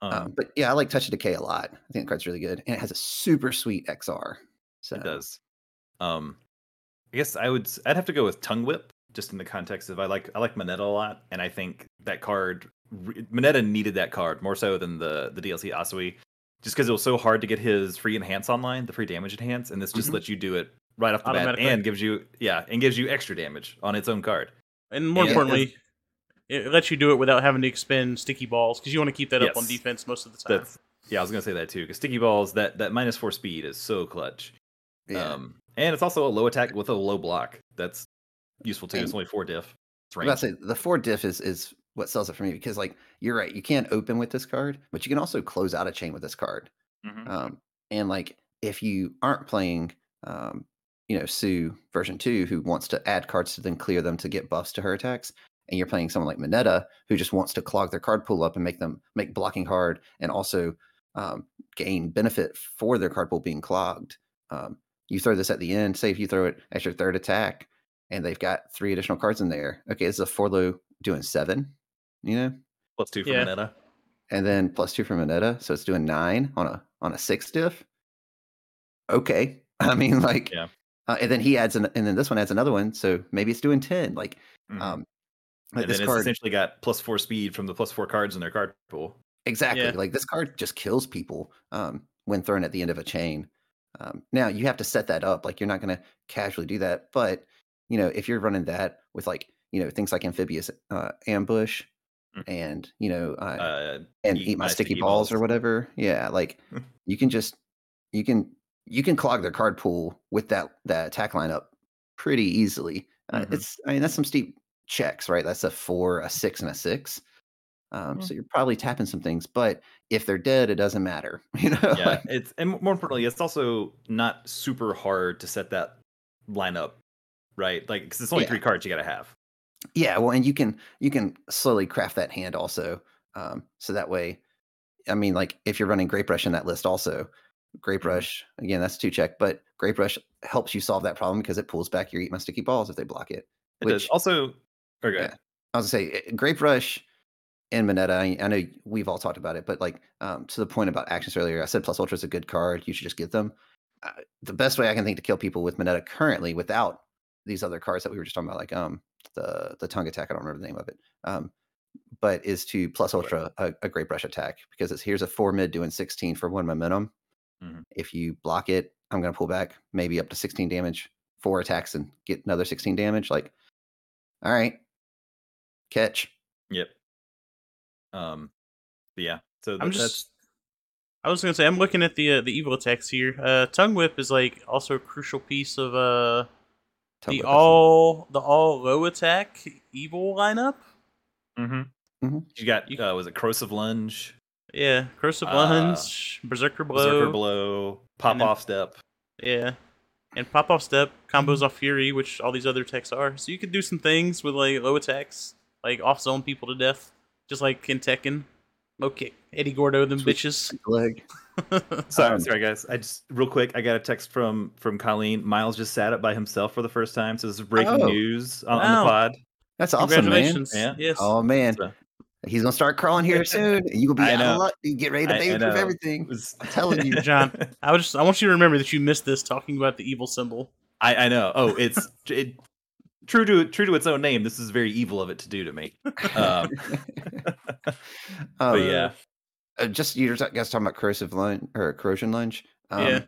Um, um, but yeah, I like Touch of Decay a lot. I think the card's really good, and it has a super sweet XR. So It does. Um, I guess I would. I'd have to go with Tongue Whip, just in the context of I like I like Mineta a lot, and I think that card Mineta needed that card more so than the the DLC Asui, just because it was so hard to get his free enhance online, the free damage enhance, and this just Mhm. lets you do it right off the bat and gives you yeah and gives you extra damage on its own card. And more Yeah. importantly, it lets you do it without having to expend sticky balls because you want to keep that up on defense most of the time. That's yeah, I was gonna say that too. Because sticky balls, that that minus four speed is so clutch. Yeah. Um, and it's also a low attack with a low block. That's useful too. it's only four diff. It's I was about to say the four diff is is what sells it for me because like you're right, you can't open with this card, but you can also close out a chain with this card. Mhm. Um, and like if you aren't playing, um, you know, Sue version two, who wants to add cards to then clear them to get buffs to her attacks, and you're playing someone like Mineta, who just wants to clog their card pool up and make them make blocking hard and also um, gain benefit for their card pool being clogged. Um, you throw this at the end. Say if you throw it at your third attack, and they've got three additional cards in there. Okay, this is a four low doing seven, you know, Plus two for Yeah. Mineta. and then plus two for Mineta, so it's doing nine on a on a six diff. Okay, I mean like, Yeah. Uh, and then he adds an, and then this one adds another one, so maybe it's doing ten. Like, Mhm. um, like and this then it's card essentially got plus four speed from the plus four cards in their card pool. exactly Yeah. like this card just kills people um, when thrown at the end of a chain. Um, now you have to set that up, like you're not going to casually do that, but you know if you're running that with like you know things like amphibious uh, ambush. Mhm. And you know, uh, Uh, and eat, my, sticky, balls, or whatever. Yeah, like you can just you can you can clog their card pool with that that attack lineup pretty easily. Uh, Mhm. It's I mean that's some steep checks, right? That's a four, a six, and a six. Um, Mm. So you're probably tapping some things, but if they're dead, it doesn't matter. You know, yeah, Like, it's and more importantly, it's also not super hard to set that lineup, right? Like, because it's only Yeah. three cards you gotta have. yeah. Well, and you can you can slowly craft that hand also, um, so that way. I mean, like if you're running Grape Rush in that list, also Grape Mhm. Rush again, that's two check, but Grape Rush helps you solve that problem because it pulls back your Eat My Sticky Balls if they block it. It does. Which- Also, okay, Yeah. I was gonna say eh, Grape Rush and Mineta. I, I know we've all talked about it, but like um, to the point about actions earlier, I said Plus Ultra is a good card. You should just get them. Uh, the best way I can think to kill people with Mineta currently, without these other cards that we were just talking about, like um the the tongue attack. I don't remember the name of it. Um, but is to Plus Ultra a, a Grape Rush attack because it's here's a four mid doing 16 for one momentum. Mhm. If you block it, I'm gonna pull back maybe up to 16 damage, four attacks, and get another 16 damage. Like, all right, catch. Yep. Um, but yeah. So I'm th- just. I was gonna say I'm looking at the uh, the evil attacks here. Uh, tongue whip is like also a crucial piece of uh Tell the all the all low attack evil lineup. that's. hmm Mhm. You got You- uh, was it Corrosive Lunge, Yeah, corrosive Uh, lunge, berserker blow, Berserker Blow, Pop then- Off Step. yeah, and pop off step combos off fury, which all these other attacks are. So you could do some things with like low attacks, like off zone people to death, just like in Tekken. Low kick, Eddie Gordo, them Sweet. bitches. leg. Sorry, sorry guys. I just real quick. I got a text from from Colleen. Miles just sat up by himself for the first time. So this is breaking Oh. news on, on the pod. That's awesome, man. Congratulations! Yeah. Yes. Oh man, So- he's gonna start crawling here soon. and You will be I out know. of luck. You get ready to I- I baby proof everything. Was- I'm telling you. John, I was just I want you to remember that you missed this talking about the evil symbol. I, I know. Oh, it's it, true to true to its own name. This is very evil of it to do to me. Um, Um, but yeah, uh, just you guys talking about corrosive lunge or corrosion lunge. Um, Yeah.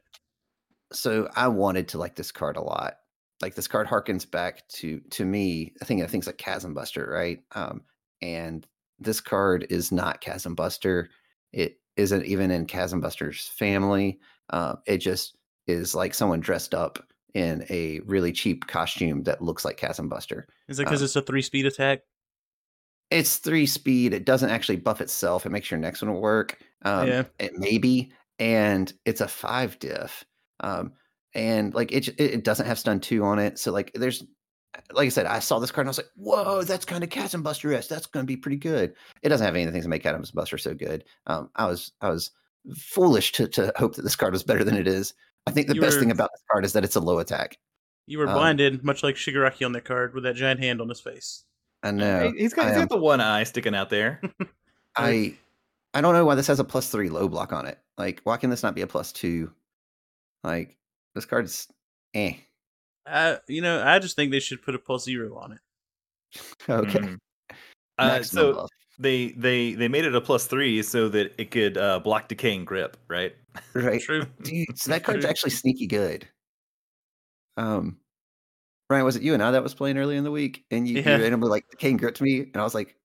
So I wanted to like this card a lot. Like this card harkens back to to me. I think of things like Chasm Buster, right? Um, and this card is not Chasm Buster. It isn't even in Chasm Buster's family. Uh, it just is like someone dressed up in a really cheap costume that looks like Chasm Buster. Is it because Um, it's a three speed attack? It's three speed. It doesn't actually buff itself. It makes your next one work. Um, Yeah. It maybe, and it's a five diff. Um, and like it, it it doesn't have stun two on it. So like there's, like I said, I saw this card and I was like, whoa, that's kind of Chasm Buster s. That's going to be pretty good. It doesn't have anything to make Chasm Buster so good. Um, I was I was foolish to to hope that this card was better than it is. I think the You best were- thing about this card is that it's a low attack. You were um, blinded, much like Shigaraki on that card with that giant hand on his face. I know. He's got, I he's am- got the one eye sticking out there. I I don't know why this has a plus three low block on it. Like, why can this not be a plus two? Like, this card's eh. I, you know, I just think they should put a plus zero on it. Okay. Mhm. Uh, so buff. they they they made it a plus three so that it could uh, block decaying grip, right? Right. True. Dude, so that card's True. actually sneaky good. Um Ryan, was it you and I that was playing early in the week? And you, Yeah. you randomly like came grip to me, and I was like,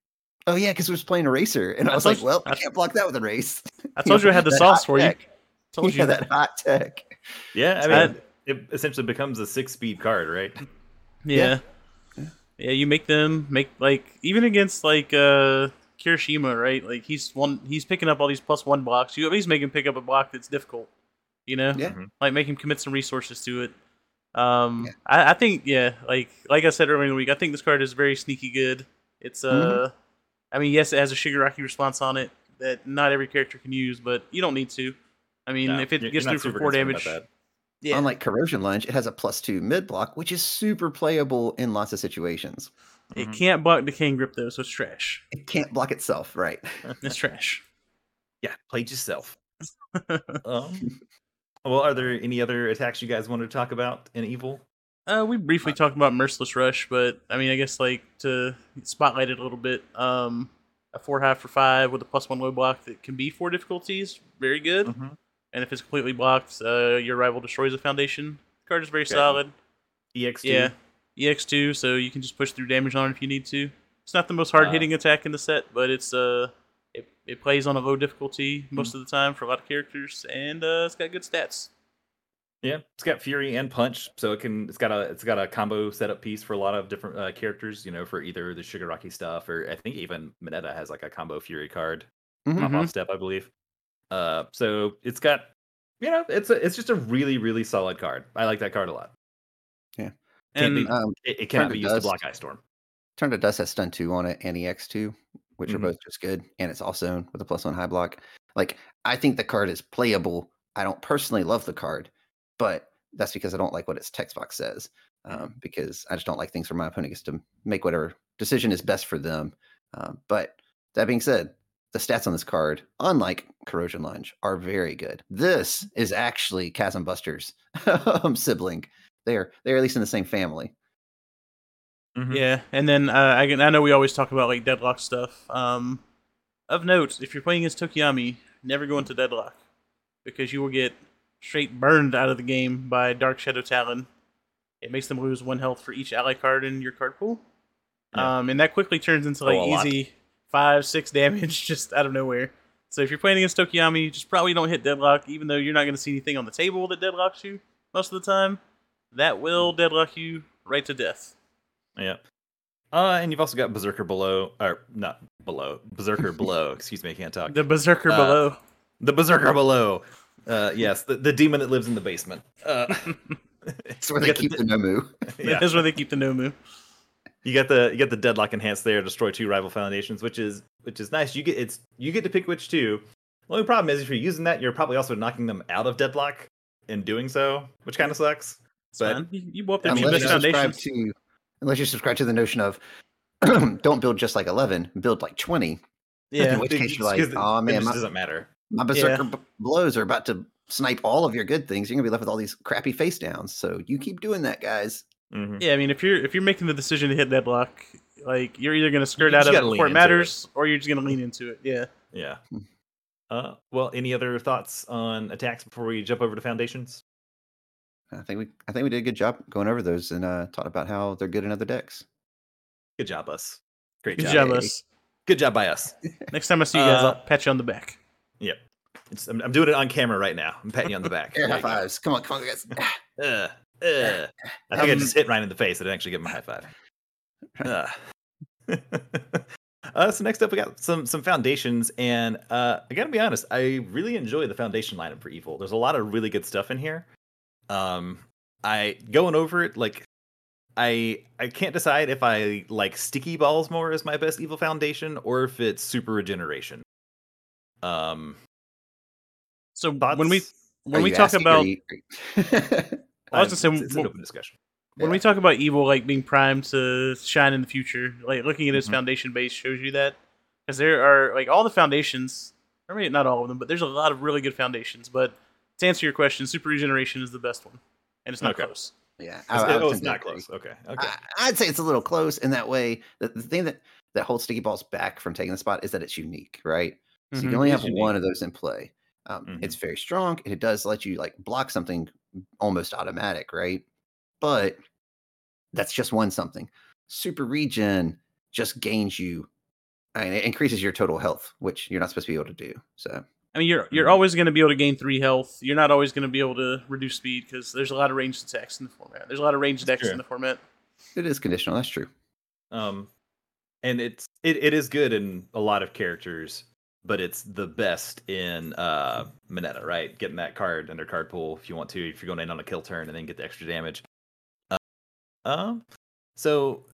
Oh yeah, because we was playing Eraser, and I, I was like, you- "Well, I I- can't block that with a race." I told you I had the sauce hot for you. tech. Told yeah, you that hot tech. Yeah, I I- mean, it essentially becomes a six-speed card, right? Yeah. yeah. you make them make like even against like uh Kirishima, right? Like he's one he's picking up all these plus one blocks. You at least make him pick up a block that's difficult. You know? Yeah. Mhm. Like make him commit some resources to it. Um Yeah. I, I think yeah, like like I said earlier in the week, I think this card is very sneaky good. It's uh I mean yes it has a Shigaraki response on it that not every character can use, but you don't need to. I mean No, if it gets through for four concerned about damage. That. Yeah. Unlike Corrosion Lunge, it has a plus two mid block, which is super playable in lots of situations. it Mhm. can't block the cane grip though, so it's trash. It can't block itself, right? It's trash. Yeah, play yourself. um, well, are there any other attacks you guys want to talk about in Evil? Uh, we briefly talked about Merciless Rush, but I mean, I guess like to spotlight it a little bit. Um, a four half for five with a plus one low block that can be four difficulties, very good. Mhm. And if it's completely blocked, uh, your rival destroys the foundation. The card is very Okay. solid. EX2. Yeah, EX two, so you can just push through damage on it if you need to. It's not the most hard hitting attack in the set, but it's uh, it, it plays on a low difficulty most of the time for a lot of characters, and uh, it's got good stats. Yeah, it's got Fury and Punch, so it can. It's got a. It's got a combo setup piece for a lot of different uh, characters. You know, for either the Shigaraki stuff, or I think even Mineta has like a combo Fury card, Mhm. pop Mhm. off step, I believe. Uh, so it's got. You know, it's a, it's just a really really solid card. I like that card a lot. Can't And be- Um, It, it cannot be used to block Ice Storm. Turn to Dust has stun two on it and EX2, which Mhm. are both just good. And it's also with a plus one high block. Like, I think the card is playable. I don't personally love the card, but that's because I don't like what its text box says. Um, because I just don't like things where my opponent gets to make whatever decision is best for them. Um, but that being said, the stats on this card, unlike Corrosion Lunge, are very good. This is actually Chasm Buster's um, sibling. They're they're at least in the same family. Mhm. Yeah, and then uh, I, can- I know we always talk about like deadlock stuff. Um, of note, if you're playing against Tokoyami, never go into deadlock because you will get straight burned out of the game by Dark Shadow Talon. It makes them lose one health for each ally card in your card pool, Yeah. um, and that quickly turns into Oh, like a lot. Easy five, six damage just out of nowhere. So if you're playing against Tokoyami, you just probably don't hit deadlock, even though you're not going to see anything on the table that deadlocks you most of the time. That will deadlock you right to death. Yeah. Uh, and you've also got Berserker below, or not below, Berserker below. Excuse me, I can't talk. The Berserker Uh, below. The Berserker below. Uh, yes, the, the demon that lives in the basement. Uh, It's where they keep the, the Nomu. yeah. That's where they keep the Nomu. You got the you got the deadlock enhanced there. Destroy two rival foundations, which is which is nice. You get it's you get to pick which two. The only problem is if you're using that, you're probably also knocking them out of deadlock in doing so, which kind of sucks. It's But- fine. You, you blow up their I mean, two unless you subscribe to unless you subscribe to the notion of don't build just like 11 build like 20 Yeah. in which It- case you're like, like 'cause it- oh it man just my, doesn't matter. my berserker b- blows are about to snipe all of your good things you're gonna be left with all these crappy face downs so you keep doing that guys Mhm. Yeah, I mean, if you're if you're making the decision to hit that block, like you're either gonna skirt You out of it gotta before it into matters, or you're just gonna lean into it. Yeah. Yeah. Hmm. Uh, well, any other thoughts on attacks before we jump over to foundations? i think we i think we did a good job going over those and uh talked about how they're good in other decks Good job, us. Great Good job. job, Yay. us. Good job by us. Next time I see you guys, Uh, I'll pat you on the back. Yep. It's, I'm, I'm doing it on camera right now. I'm patting you on the back. air There high you go. fives come on come on guys Uh, uh. I think I Um, just hit Ryan in the face. I didn't actually give him a high five. Uh. so next up, we got some some foundations, and uh, I gotta be honest, I really enjoy the foundation lineup for Evil. There's a lot of really good stuff in here. Um, I going over it like I I can't decide if I like sticky balls more as my best Evil foundation or if it's super regeneration. Um, So thoughts? when we when Are we talk asking about you- I was gonna say, it's, it's an open discussion. when we talk about evil like being primed to shine in the future, like looking at his Mhm. foundation base shows you that because there are like all the foundations, or maybe not all of them, but there's a lot of really good foundations. But to answer your question, super regeneration is the best one, and it's not Okay. close. yeah It's, I- I oh, it's not close. Okay. Okay. I, I'd say it's a little close in that way. The, the thing that that holds sticky balls back from taking the spot is that it's unique, right? So you Mhm. can only It have unique. one of those in play. Um, Mhm. It's very strong. and It does let you like block something almost automatic, right? But that's just one something. Super regen just gains you I mean, it increases your total health, which you're not supposed to be able to do. So I mean, you're you're Mhm. always going to be able to gain three health. You're not always going to be able to reduce speed because there's a lot of ranged attacks in the format. There's a lot of ranged That's decks true. in the format. it is conditional. That's true. Um, and it's it, it is good in a lot of characters, but it's the best in uh Mineta, right? Getting that card under card pool if you want to, if you're going in on a kill turn and then get the extra damage. Uh, um, so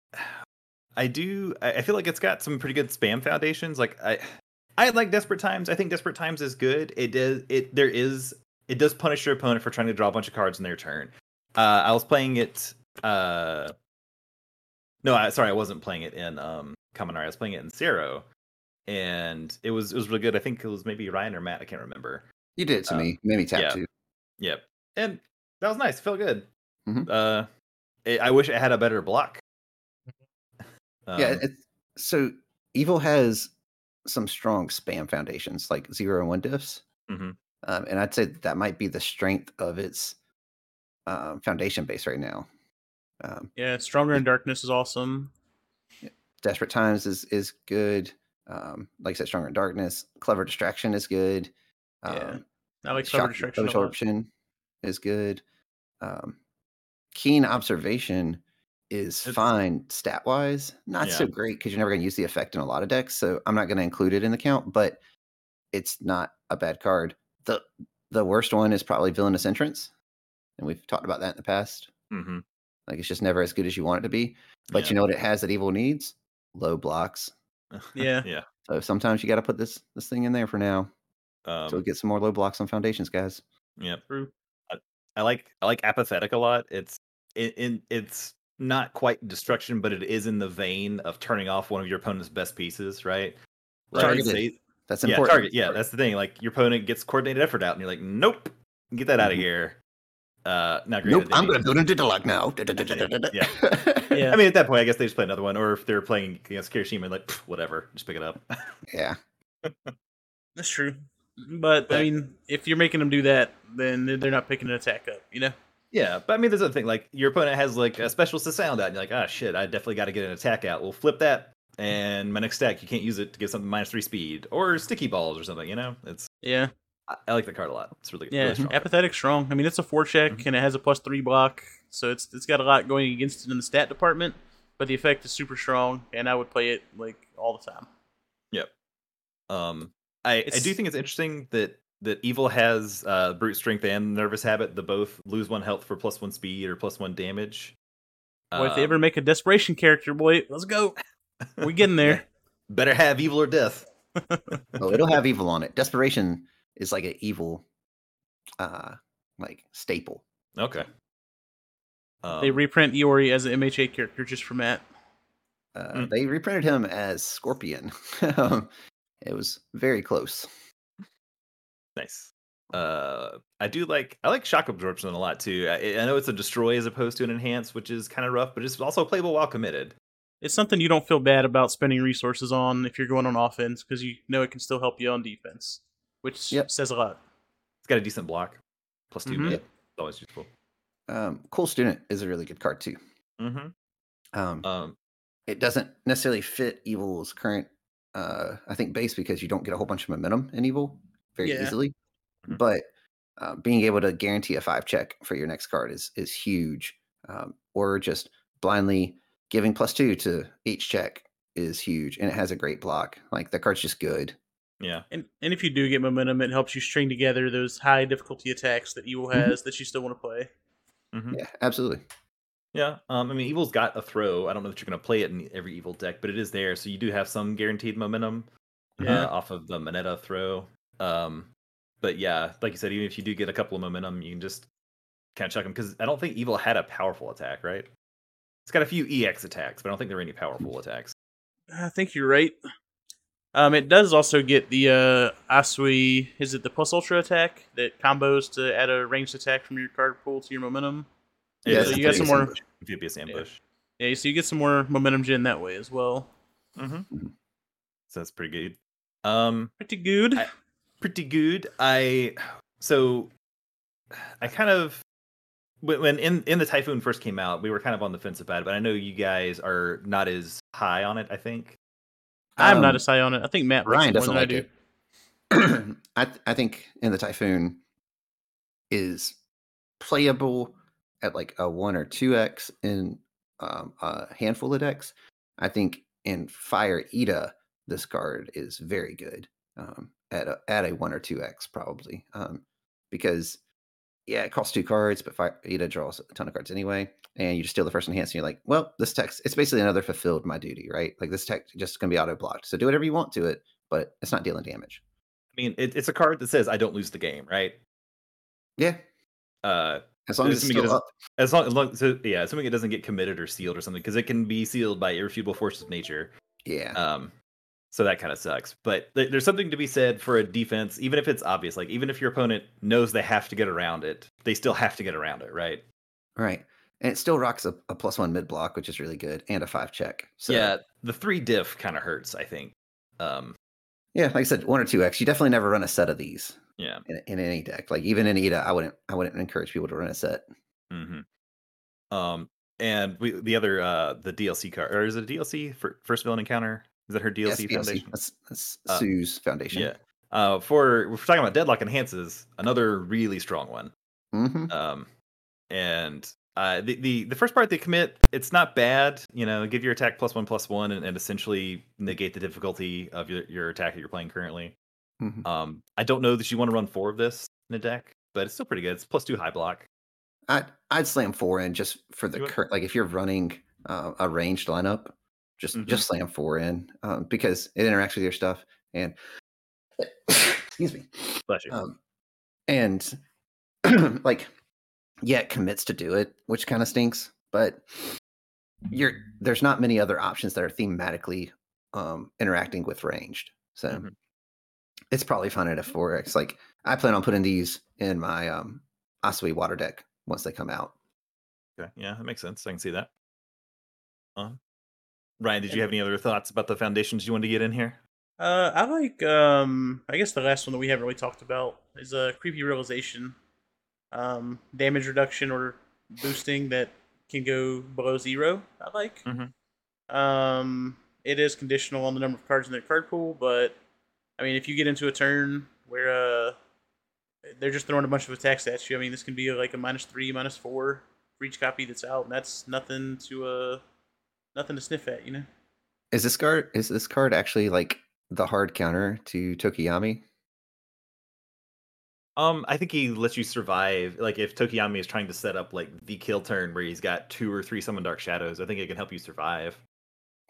I do. I, feel like it's got some pretty good spam foundations. Like I, I like Desperate Times. I think Desperate Times is good. It does. It there is. It does punish your opponent for trying to draw a bunch of cards in their turn. Uh, I was playing it. Uh, no, I, sorry, I wasn't playing it in um Kaminari. I was playing it in Zero, and it was it was really good. I think it was maybe Ryan or Matt. I can't remember. You did it to Um, me. Made me tap yeah. too. Yep, and that was nice. It Felt good. Mhm. Uh, it, I wish it had a better block. yeah. Um, It's, so evil has some strong spam foundations, like zero and one diffs. Mhm. Um, and I'd say that might be the strength of its um, foundation base right now. Um, Yeah, stronger in darkness is awesome. Desperate Times is is good. Um, like I said, Stronger in Darkness. Clever Distraction is good. Um, Yeah, I like clever distraction. Absorption is good. Um, keen Observation is It's- fine stat wise. Not so great because you're never going to use the effect in a lot of decks. So I'm not going to include it in the count, but it's not a bad card. the The worst one is probably Villainous Entrance, and we've talked about that in the past. mhm. Like it's just never as good as you want it to be. But Yeah. you know what it has that evil needs? Low blocks. Yeah. yeah. So sometimes you got to put this this thing in there for now. Um, so we get some more low blocks on foundations, guys. Yeah. True. I, I like I like apathetic a lot. It's in, in it's not quite destruction, but it is in the vein of turning off one of your opponent's best pieces, right? Like, Targeted. say- That's yeah, target. Yeah, that's the thing. Like your opponent gets coordinated effort out, and you're like, nope, get that out of here. Uh, not great. Nope, I'm going to build into the luck now. Yeah. Yeah. I mean, at that point, I guess they just play another one, or if they're playing against Kirishima, like whatever, just pick it up. yeah. That's true. But I mean, if you're making them do that, then they're- they're not picking an attack up. You know. Yeah, but I mean, there's other thing. Like your opponent has like a specialist to sound out, and you're like, ah, shit, I definitely got to get an attack out. We'll flip that, and my next stack, you can't use it to get something minus three speed or sticky balls or something. You know, it's Yeah. I, I like the card a lot. It's really Yeah. really strong. apathetic strong. I mean, it's a four check Mhm. and it has a plus three block, so it's it's got a lot going against it in the stat department. But the effect is super strong, and I would play it like all the time. Yep. Um, I I do think it's interesting that that evil has uh brute strength and nervous habit. The both lose one health for plus one speed or plus one damage. Boy, if they Um, ever make a desperation character, boy, let's go. We getting there. better have evil or death. Well, it'll have evil on it. Desperation is like an evil, uh, like staple. Okay. Um, they reprint Iori as an MHA character just for Matt. Uh, Mm. They reprinted him as Scorpion. Um, it was very close. Nice. Uh, I do like I like shock absorption a lot too. I, I know it's a destroy as opposed to an enhance, which is kind of rough, but it's also playable while committed. It's something you don't feel bad about spending resources on if you're going on offense because you know it can still help you on defense, which Yep. says a lot. It's got a decent block, plus 2 Mhm. mid. Always useful. Um, cool Student is a really good card too. Mm-hmm. Um, Um, it doesn't necessarily fit Evil's current, uh, I think, base because you don't get a whole bunch of momentum in Evil very Yeah. easily. Mhm. But uh, being able to guarantee a five check for your next card is is huge. Um, or just blindly giving plus two to each check is huge, and it has a great block. Like the card's just good. Yeah. And and if you do get momentum, it helps you string together those high difficulty attacks that Evil Mhm. has that you still want to play. Mhm. Yeah, absolutely. Yeah, um, I mean, Evil's got a throw. I don't know that you're going to play it in every Evil deck, but it is there, so you do have some guaranteed momentum Yeah. uh, off of the Mineta throw. Um, but yeah, like you said, even if you do get a couple of momentum, you can just kind of chuck them because I don't think Evil had a powerful attack, right? It's got a few EX attacks, but I don't think there are any powerful attacks. I think you're right. Um, it does also get the uh, Asui. Is it the plus ultra attack that combos to add a ranged attack from your card pool to your momentum? It Yeah, so you got some more. amphibious ambush. Yeah, so you get some more momentum gen that way as well. Mm-hmm. Mhm. So that's pretty good. Um, Pretty good. I- pretty good. I so I kind of when when in in the typhoon first came out, we were kind of on the fence about it, but I know you guys are not as high on it. I think I'm not Um, as high on it. I think Matt Ryan doesn't than I like do. it. I th- I think in the Typhoon is playable at like a one or two x in um, a handful of decks. I think in Fire Ida, this card is very good um, at a, at a one or two x probably um, because yeah, it costs two cards, but Ida draws a ton of cards anyway, and you just steal the first enhance, and you're like, well, this text it's basically another fulfilled my duty, right? Like this text just gonna be auto blocked, so do whatever you want to it, but it's not dealing damage. I mean, it, it's a card that says I don't lose the game, right? Yeah, Uh, as long as it's still up. as long, as long so, yeah, assuming it doesn't get committed or sealed or something, because it can be sealed by irrefutable forces of nature. Yeah, Um, so that kind of sucks. But th- there's something to be said for a defense, even if it's obvious. Like even if your opponent knows they have to get around it, they still have to get around it, right? right. And it still rocks a, a plus one mid block, which is really good, and a five check. So yeah, the three diff kind of hurts. I think. Um, yeah, like I said, one or two X. You definitely never run a set of these yeah. in, in any deck. Like even in Ida, I wouldn't I wouldn't encourage people to run a set. hmm Um, and we the other uh the DLC card or is it a DLC for first villain encounter? Is that her Yes, DLC DLC. foundation? That's, that's Uh, Sue's foundation. Yeah. Uh, for we're talking about deadlock enhances, another really strong one. hmm Um, and uh, the, the the first part they commit, it's not bad. You know, give your attack plus one plus one, and, and essentially negate the difficulty of your, your attack that you're playing currently. hmm Um, I don't know that you want to run four of this in a deck, but it's still pretty good. It's plus two high block. I'd I'd slam four in just for the current. Like if you're running uh, a ranged lineup, just Mhm. just slam four in um, because it interacts with your stuff and excuse me. Bless you. Um, and like, yeah, it commits to do it, which kind of stinks. But you're there's not many other options that are thematically um, interacting with ranged, so Mhm. it's probably fine at a four X. Like I plan on putting these in my um, Asui water deck once they come out. Okay, yeah, that makes sense. I can see that. Um, Ryan, did you have any other thoughts about the foundations you wanted to get in here? Uh, I like. Um, I guess the last one that we haven't really talked about is a creepy realization. Um, damage reduction or boosting that can go below zero. I like. Mhm. Um, it is conditional on the number of cards in their card pool, but I mean, if you get into a turn where uh, they're just throwing a bunch of attacks at you, I mean, this can be like a minus three, minus four for each copy that's out, and that's nothing to uh, nothing to sniff at, you know. Is this card is this card actually like the hard counter to Tokoyami? Um, I think he lets you survive. Like if Tokoyami is trying to set up like the kill turn where he's got two or three summon dark shadows, I think it can help you survive.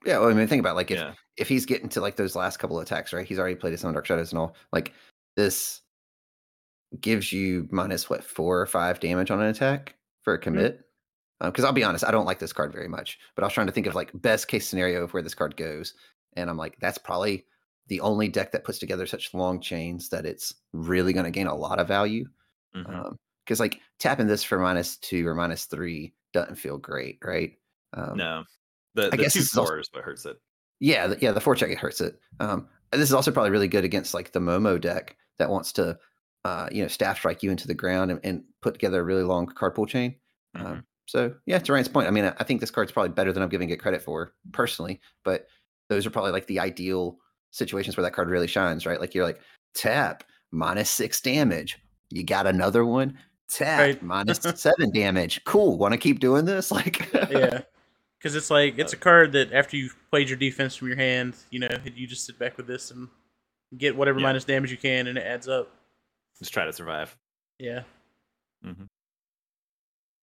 Yeah, well, I mean, think about like if yeah. if he's getting to like those last couple of attacks, right? He's already played his own Dark Shadows and all. Like this gives you minus what four or five damage on an attack for a commit. Because I'll be honest, I don't like this card very much. But I was trying to think of like best case scenario of where this card goes, and I'm like, that's probably the only deck that puts together such long chains that it's really going to gain a lot of value. Because like tapping this for minus two or minus three doesn't feel great, right? Um, no, the I guess two this is also- four is what hurts it. Yeah, the, yeah, the four check it hurts it. Um, this is also probably really good against like the Momo deck that wants to, uh, you know, staff strike you into the ground and, and put together a really long card pool chain. Mhm. Um, so yeah, to Ryan's point, I mean, I, I think this card's probably better than I'm giving it credit for personally. But those are probably like the ideal situations where that card really shines, right? Like you're like tap minus six damage. You got another one. Tap Right. minus seven damage. Cool. Want to keep doing this? Like yeah because it's like it's a card that after you've played your defense from your hand you know you just sit back with this and get whatever Yeah. minus damage you can and it adds up Just try to survive. yeah Mm-hmm.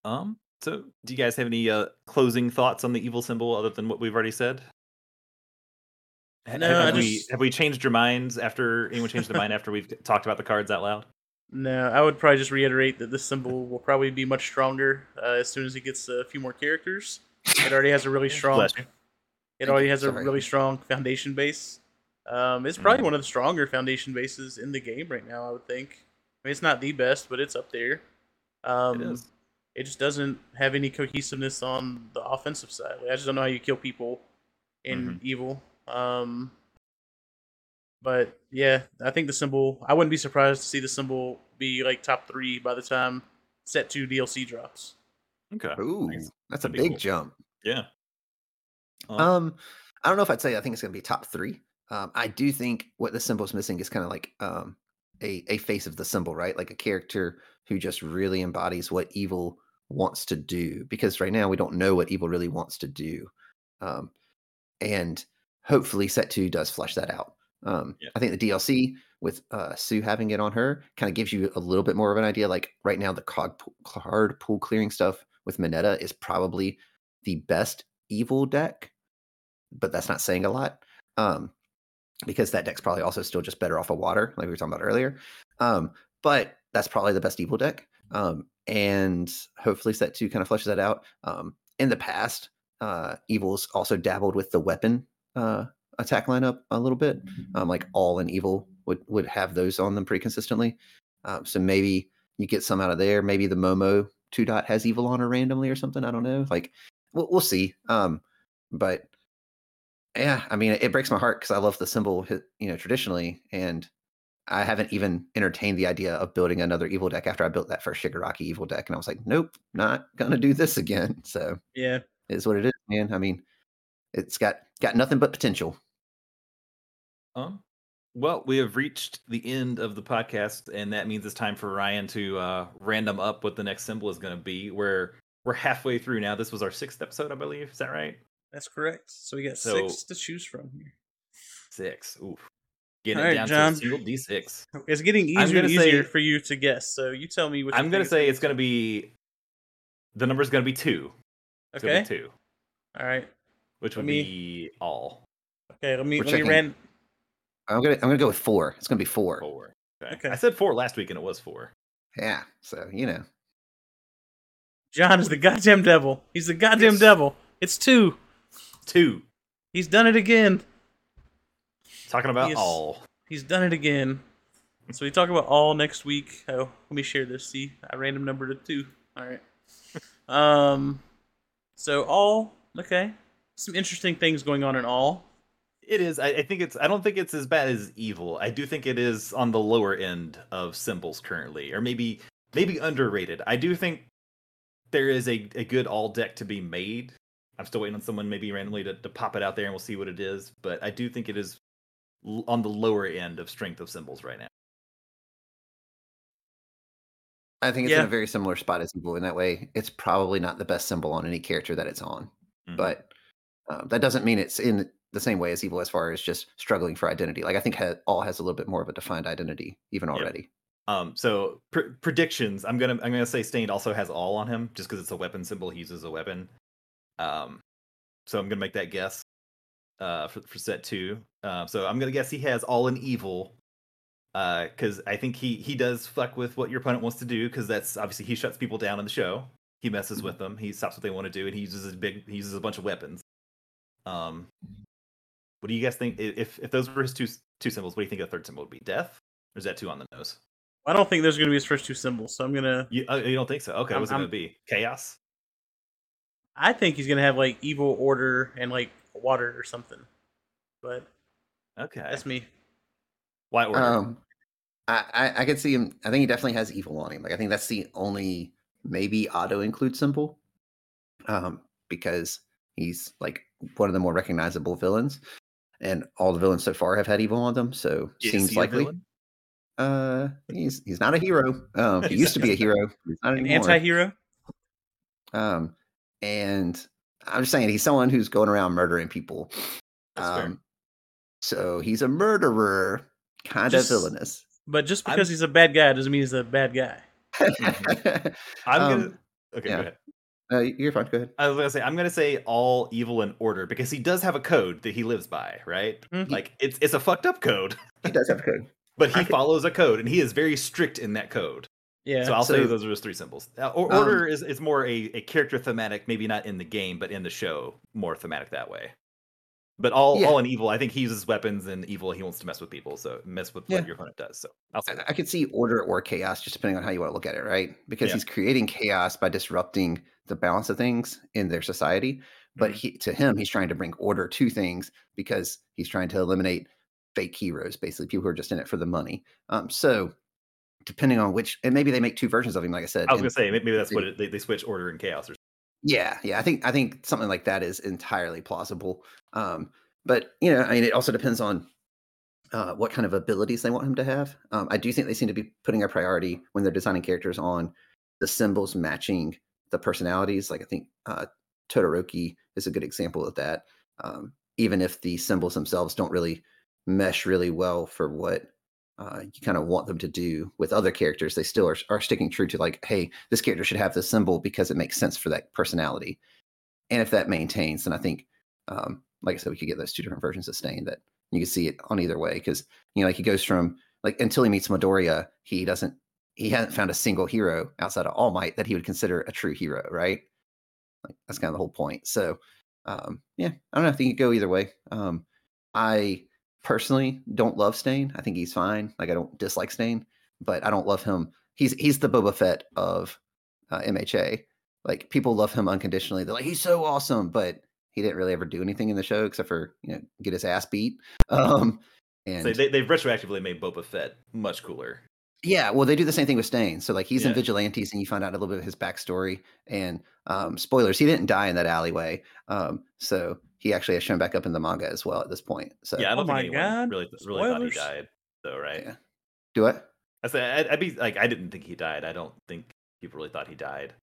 Um. So, do you guys have any uh, closing thoughts on the evil symbol other than what we've already said? No, have, I have we have we changed your minds after anyone changed their mind after we've talked about the cards out loud? no i would probably just reiterate that this symbol will probably be much stronger uh, as soon as it gets a few more characters it already has a really strong Bless it already has a Sorry. really strong foundation base um, it's probably Mhm. one of the stronger foundation bases in the game right now i would think i mean it's not the best but it's up there um, it is. It just doesn't have any cohesiveness on the offensive side. Like, I just don't know how you kill people in Mhm. evil. Um, but yeah, I think the symbol. I wouldn't be surprised to see the symbol be like top three by the time set two DLC drops. Okay. Ooh, Thanks. that's a That'd be big cool. jump. Yeah. Um, Um, I don't know if I'd say I think it's going to be top three, Um, I do think what the symbol's missing is kind of like um, a a face of the symbol, right? Like a character who just really embodies what evil wants to do. Because right now we don't know what evil really wants to do, um, and hopefully set two does flesh that out. Um, Yeah. I think the DLC with uh, Sue having it on her kind of gives you a little bit more of an idea. Like right now, the card pool, card pool clearing stuff with Mineta is probably the best evil deck, but that's not saying a lot. Um, because that deck's probably also still just better off of water, like we were talking about earlier. Um, but that's probably the best evil deck. Um, and hopefully set two kind of fleshes that out. Um, in the past, uh, Evil's also dabbled with the weapon uh, attack lineup a little bit. Um, like all and Evil would would have those on them pretty consistently. Um, so maybe you get some out of there. Maybe the Momo two dot has Evil on her randomly or something. I don't know. Like we'll, we'll see. Um, but yeah, I mean, it breaks my heart because I love the symbol, you know, traditionally, and I haven't even entertained the idea of building another evil deck after I built that first Shigaraki evil deck, and I was like, nope, not gonna do this again. So Yeah. it is what it is, man. I mean, it's got got nothing but potential. Um, well, we have reached the end of the podcast, and that means it's time for Ryan to uh, random up what the next symbol is going to be. We're we're halfway through now. This was our sixth episode, I believe. Is that right? That's correct. So we got So- six to choose from here. Six. Oof. Getting All it down John. to a single d6. It's getting easier and easier say- for you to guess. So you tell me what I'm going to say it's going to be the number's going to be two. Gonna Okay. be two, All right. which Let would me- be all Okay. Let me We're let me ran. I'm gonna I'm gonna go with four. It's gonna be four. four. Okay. Okay. I said four last week, and it was four. Yeah. So you know, John is the goddamn devil. He's the goddamn Yes. devil. It's two. Two. He's done it again. Talking about Yes. all. He's done it again. So we talk about all next week. Oh, let me share this. See, I random numbered it two. All right. Um, so all okay. Some interesting things going on in all. It is. I, I think it's. I don't think it's as bad as evil. I do think it is on the lower end of symbols currently, or maybe maybe underrated. I do think there is a, a good all deck to be made. I'm still waiting on someone maybe randomly to, to pop it out there, and we'll see what it is. But I do think it is on the lower end of strength of symbols right now. I think it's in a very similar spot as evil in that way. It's probably not the best symbol on any character that it's on, Mhm. but um, that doesn't mean it's in the same way as evil as far as just struggling for identity. Like I think ha- all has a little bit more of a defined identity even Yeah. already. Um, so pr- predictions. I'm gonna I'm gonna say Stained also has all on him just because it's a weapon symbol. He uses a weapon. Um, so I'm gonna make that guess. Uh, for for set two. Uh, so I'm gonna guess he has all in evil. Uh, because I think he he does fuck with what your opponent wants to do because that's obviously he shuts people down in the show. He messes with them. He stops what they want to do, and he uses a big he uses a bunch of weapons. Um, what do you guys think? If if those were his two two symbols, what do you think a third symbol would be? Death, or is that two on the nose? I don't think there's going to be his first two symbols. So I'm gonna. You, uh, you don't think so? Okay, I'm- what's it I'm- gonna be? Chaos. I think he's gonna have like evil order and like water or something. But Okay, that's me. White order? Um, I, I I could see him. I think he definitely has evil on him. Like I think that's the only maybe auto include symbol, um, because he's like one of the more recognizable villains, and all the villains so far have had evil on them. So Is seems he likely. villain? Uh, he's he's not a hero. Um, he used to be a hero. He's not An anymore. anti-hero. Um, and I'm just saying he's someone who's going around murdering people. That's fair. Um, so he's a murderer, kind Just- of villainous. But just I'm- because he's a bad guy doesn't mean he's a bad guy. I'm um, gonna. Okay, yeah. go ahead. no, you're fine. Go ahead. I was gonna say I'm gonna say all evil in order because he does have a code that he lives by, right? Mhm. Like it's it's a fucked up code, He does have a code. but he I could- follows a code and he is very strict in that code. Yeah. So I'll say those are just three symbols. Uh, or, Um, order is is more a, a character thematic, maybe not in the game, but in the show, more thematic that way. But all Yeah. all in evil, I think he uses weapons and evil. He wants to mess with people, so mess with Yeah. what your opponent does. So I'll say I, that. I could see order or chaos, just depending on how you want to look at it, right? Because Yeah. he's creating chaos by disrupting the balance of things in their society. But Mhm. he, to him, he's trying to bring order to things because he's trying to eliminate fake heroes, basically people who are just in it for the money. Um, so depending on which, and maybe they make two versions of him, like I said. I was and- gonna say maybe that's what it, they they switch order and chaos or Yeah, yeah. I think I think something like that is entirely plausible. Um, but you know, I mean, it also depends on uh, what kind of abilities they want him to have. Um, I do think they seem to be putting a priority when they're designing characters on the symbols matching the personalities. Like I think uh, Todoroki is a good example of that. Um, even if the symbols themselves don't really mesh really well for what uh, you kind of want them to do with other characters, they still are, are sticking true to like, hey, this character should have this symbol because it makes sense for that personality. And if that maintains, then I think, um, like I said, we could get those two different versions of that you can see it on either way because you know, like he goes from like until he meets Midoriya, he doesn't he hasn't found a single hero outside of All Might that he would consider a true hero, right? Like that's kind of the whole point. So um, yeah, I don't know. I think you go either way. Um, I personally don't love Stain. I think he's fine. Like I don't dislike Stain, but I don't love him. He's he's the Boba Fett of uh, MHA. Like people love him unconditionally. They're like he's so awesome, but he didn't really ever do anything in the show except for you know get his ass beat. Um, and so they, they've retroactively made Boba Fett much cooler. Yeah, well, they do the same thing with Stain. So like he's yeah. in Vigilantes, and you find out a little bit of his backstory. And um, spoilers, he didn't die in that alleyway. Um, so he actually has shown back up in the manga as well at this point. So yeah, I don't oh think anyone God. really really thought he died, though, right? Yeah. Do it. I said I'd, I'd be like I didn't think he died. I don't think people really thought he died.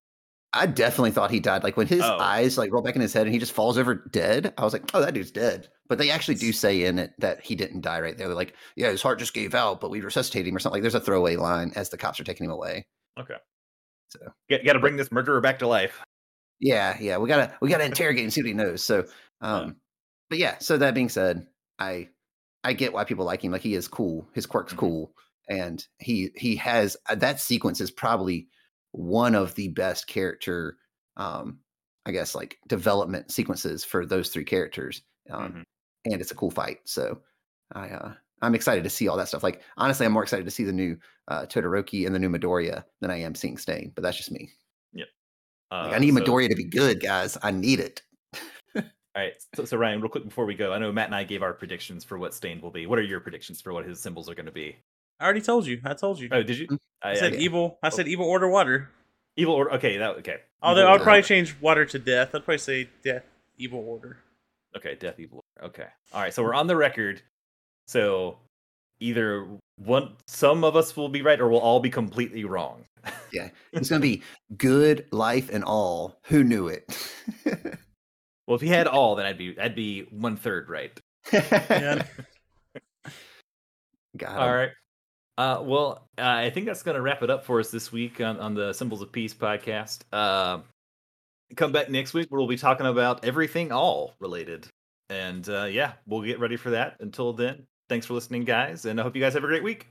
I definitely thought he died. Like when his oh. eyes like roll back in his head and he just falls over dead. I was like, oh, that dude's dead. But they actually do say in it that he didn't die right there. They're like, yeah, his heart just gave out, but we resuscitated him or something. Like there's a throwaway line as the cops are taking him away. Okay. So got to bring this murderer back to life. Yeah, yeah, we gotta we gotta interrogate and see what he knows. So, um, yeah. but yeah. So that being said, I I get why people like him. Like he is cool. His quirk's mm-hmm. cool, and he he has uh, that sequence is probably one of the best character um i guess like development sequences for those three characters um mm-hmm. and it's a cool fight so i uh i'm excited to see all that stuff like honestly i'm more excited to see the new uh todoroki and the new midoriya than i am seeing stain but that's just me yep uh, like, i need so, midoriya to be good guys i need it all right so, so ryan real quick before we go i know matt and i gave our predictions for what stain will be what are your predictions for what his symbols are going to be I already told you. I told you. Oh, did you? Mm, I, I said I, evil. I oh. said evil order water. Evil order. Okay, that okay. Although I would probably change water to death. I'd probably say death, evil order. Okay, death, evil. Order. Okay. All right. So we're on the record. So either one, some of us will be right, or we'll all be completely wrong. yeah, it's gonna be good life and all. Who knew it? well, if he had all, then I'd be I'd be one third right. yeah. Got All right. Uh, well, uh, I think that's going to wrap it up for us this week on, on the Symbols of Peace podcast. Uh, come back next week where we'll be talking about everything all related. And uh, yeah, we'll get ready for that. Until then, thanks for listening, guys. And I hope you guys have a great week.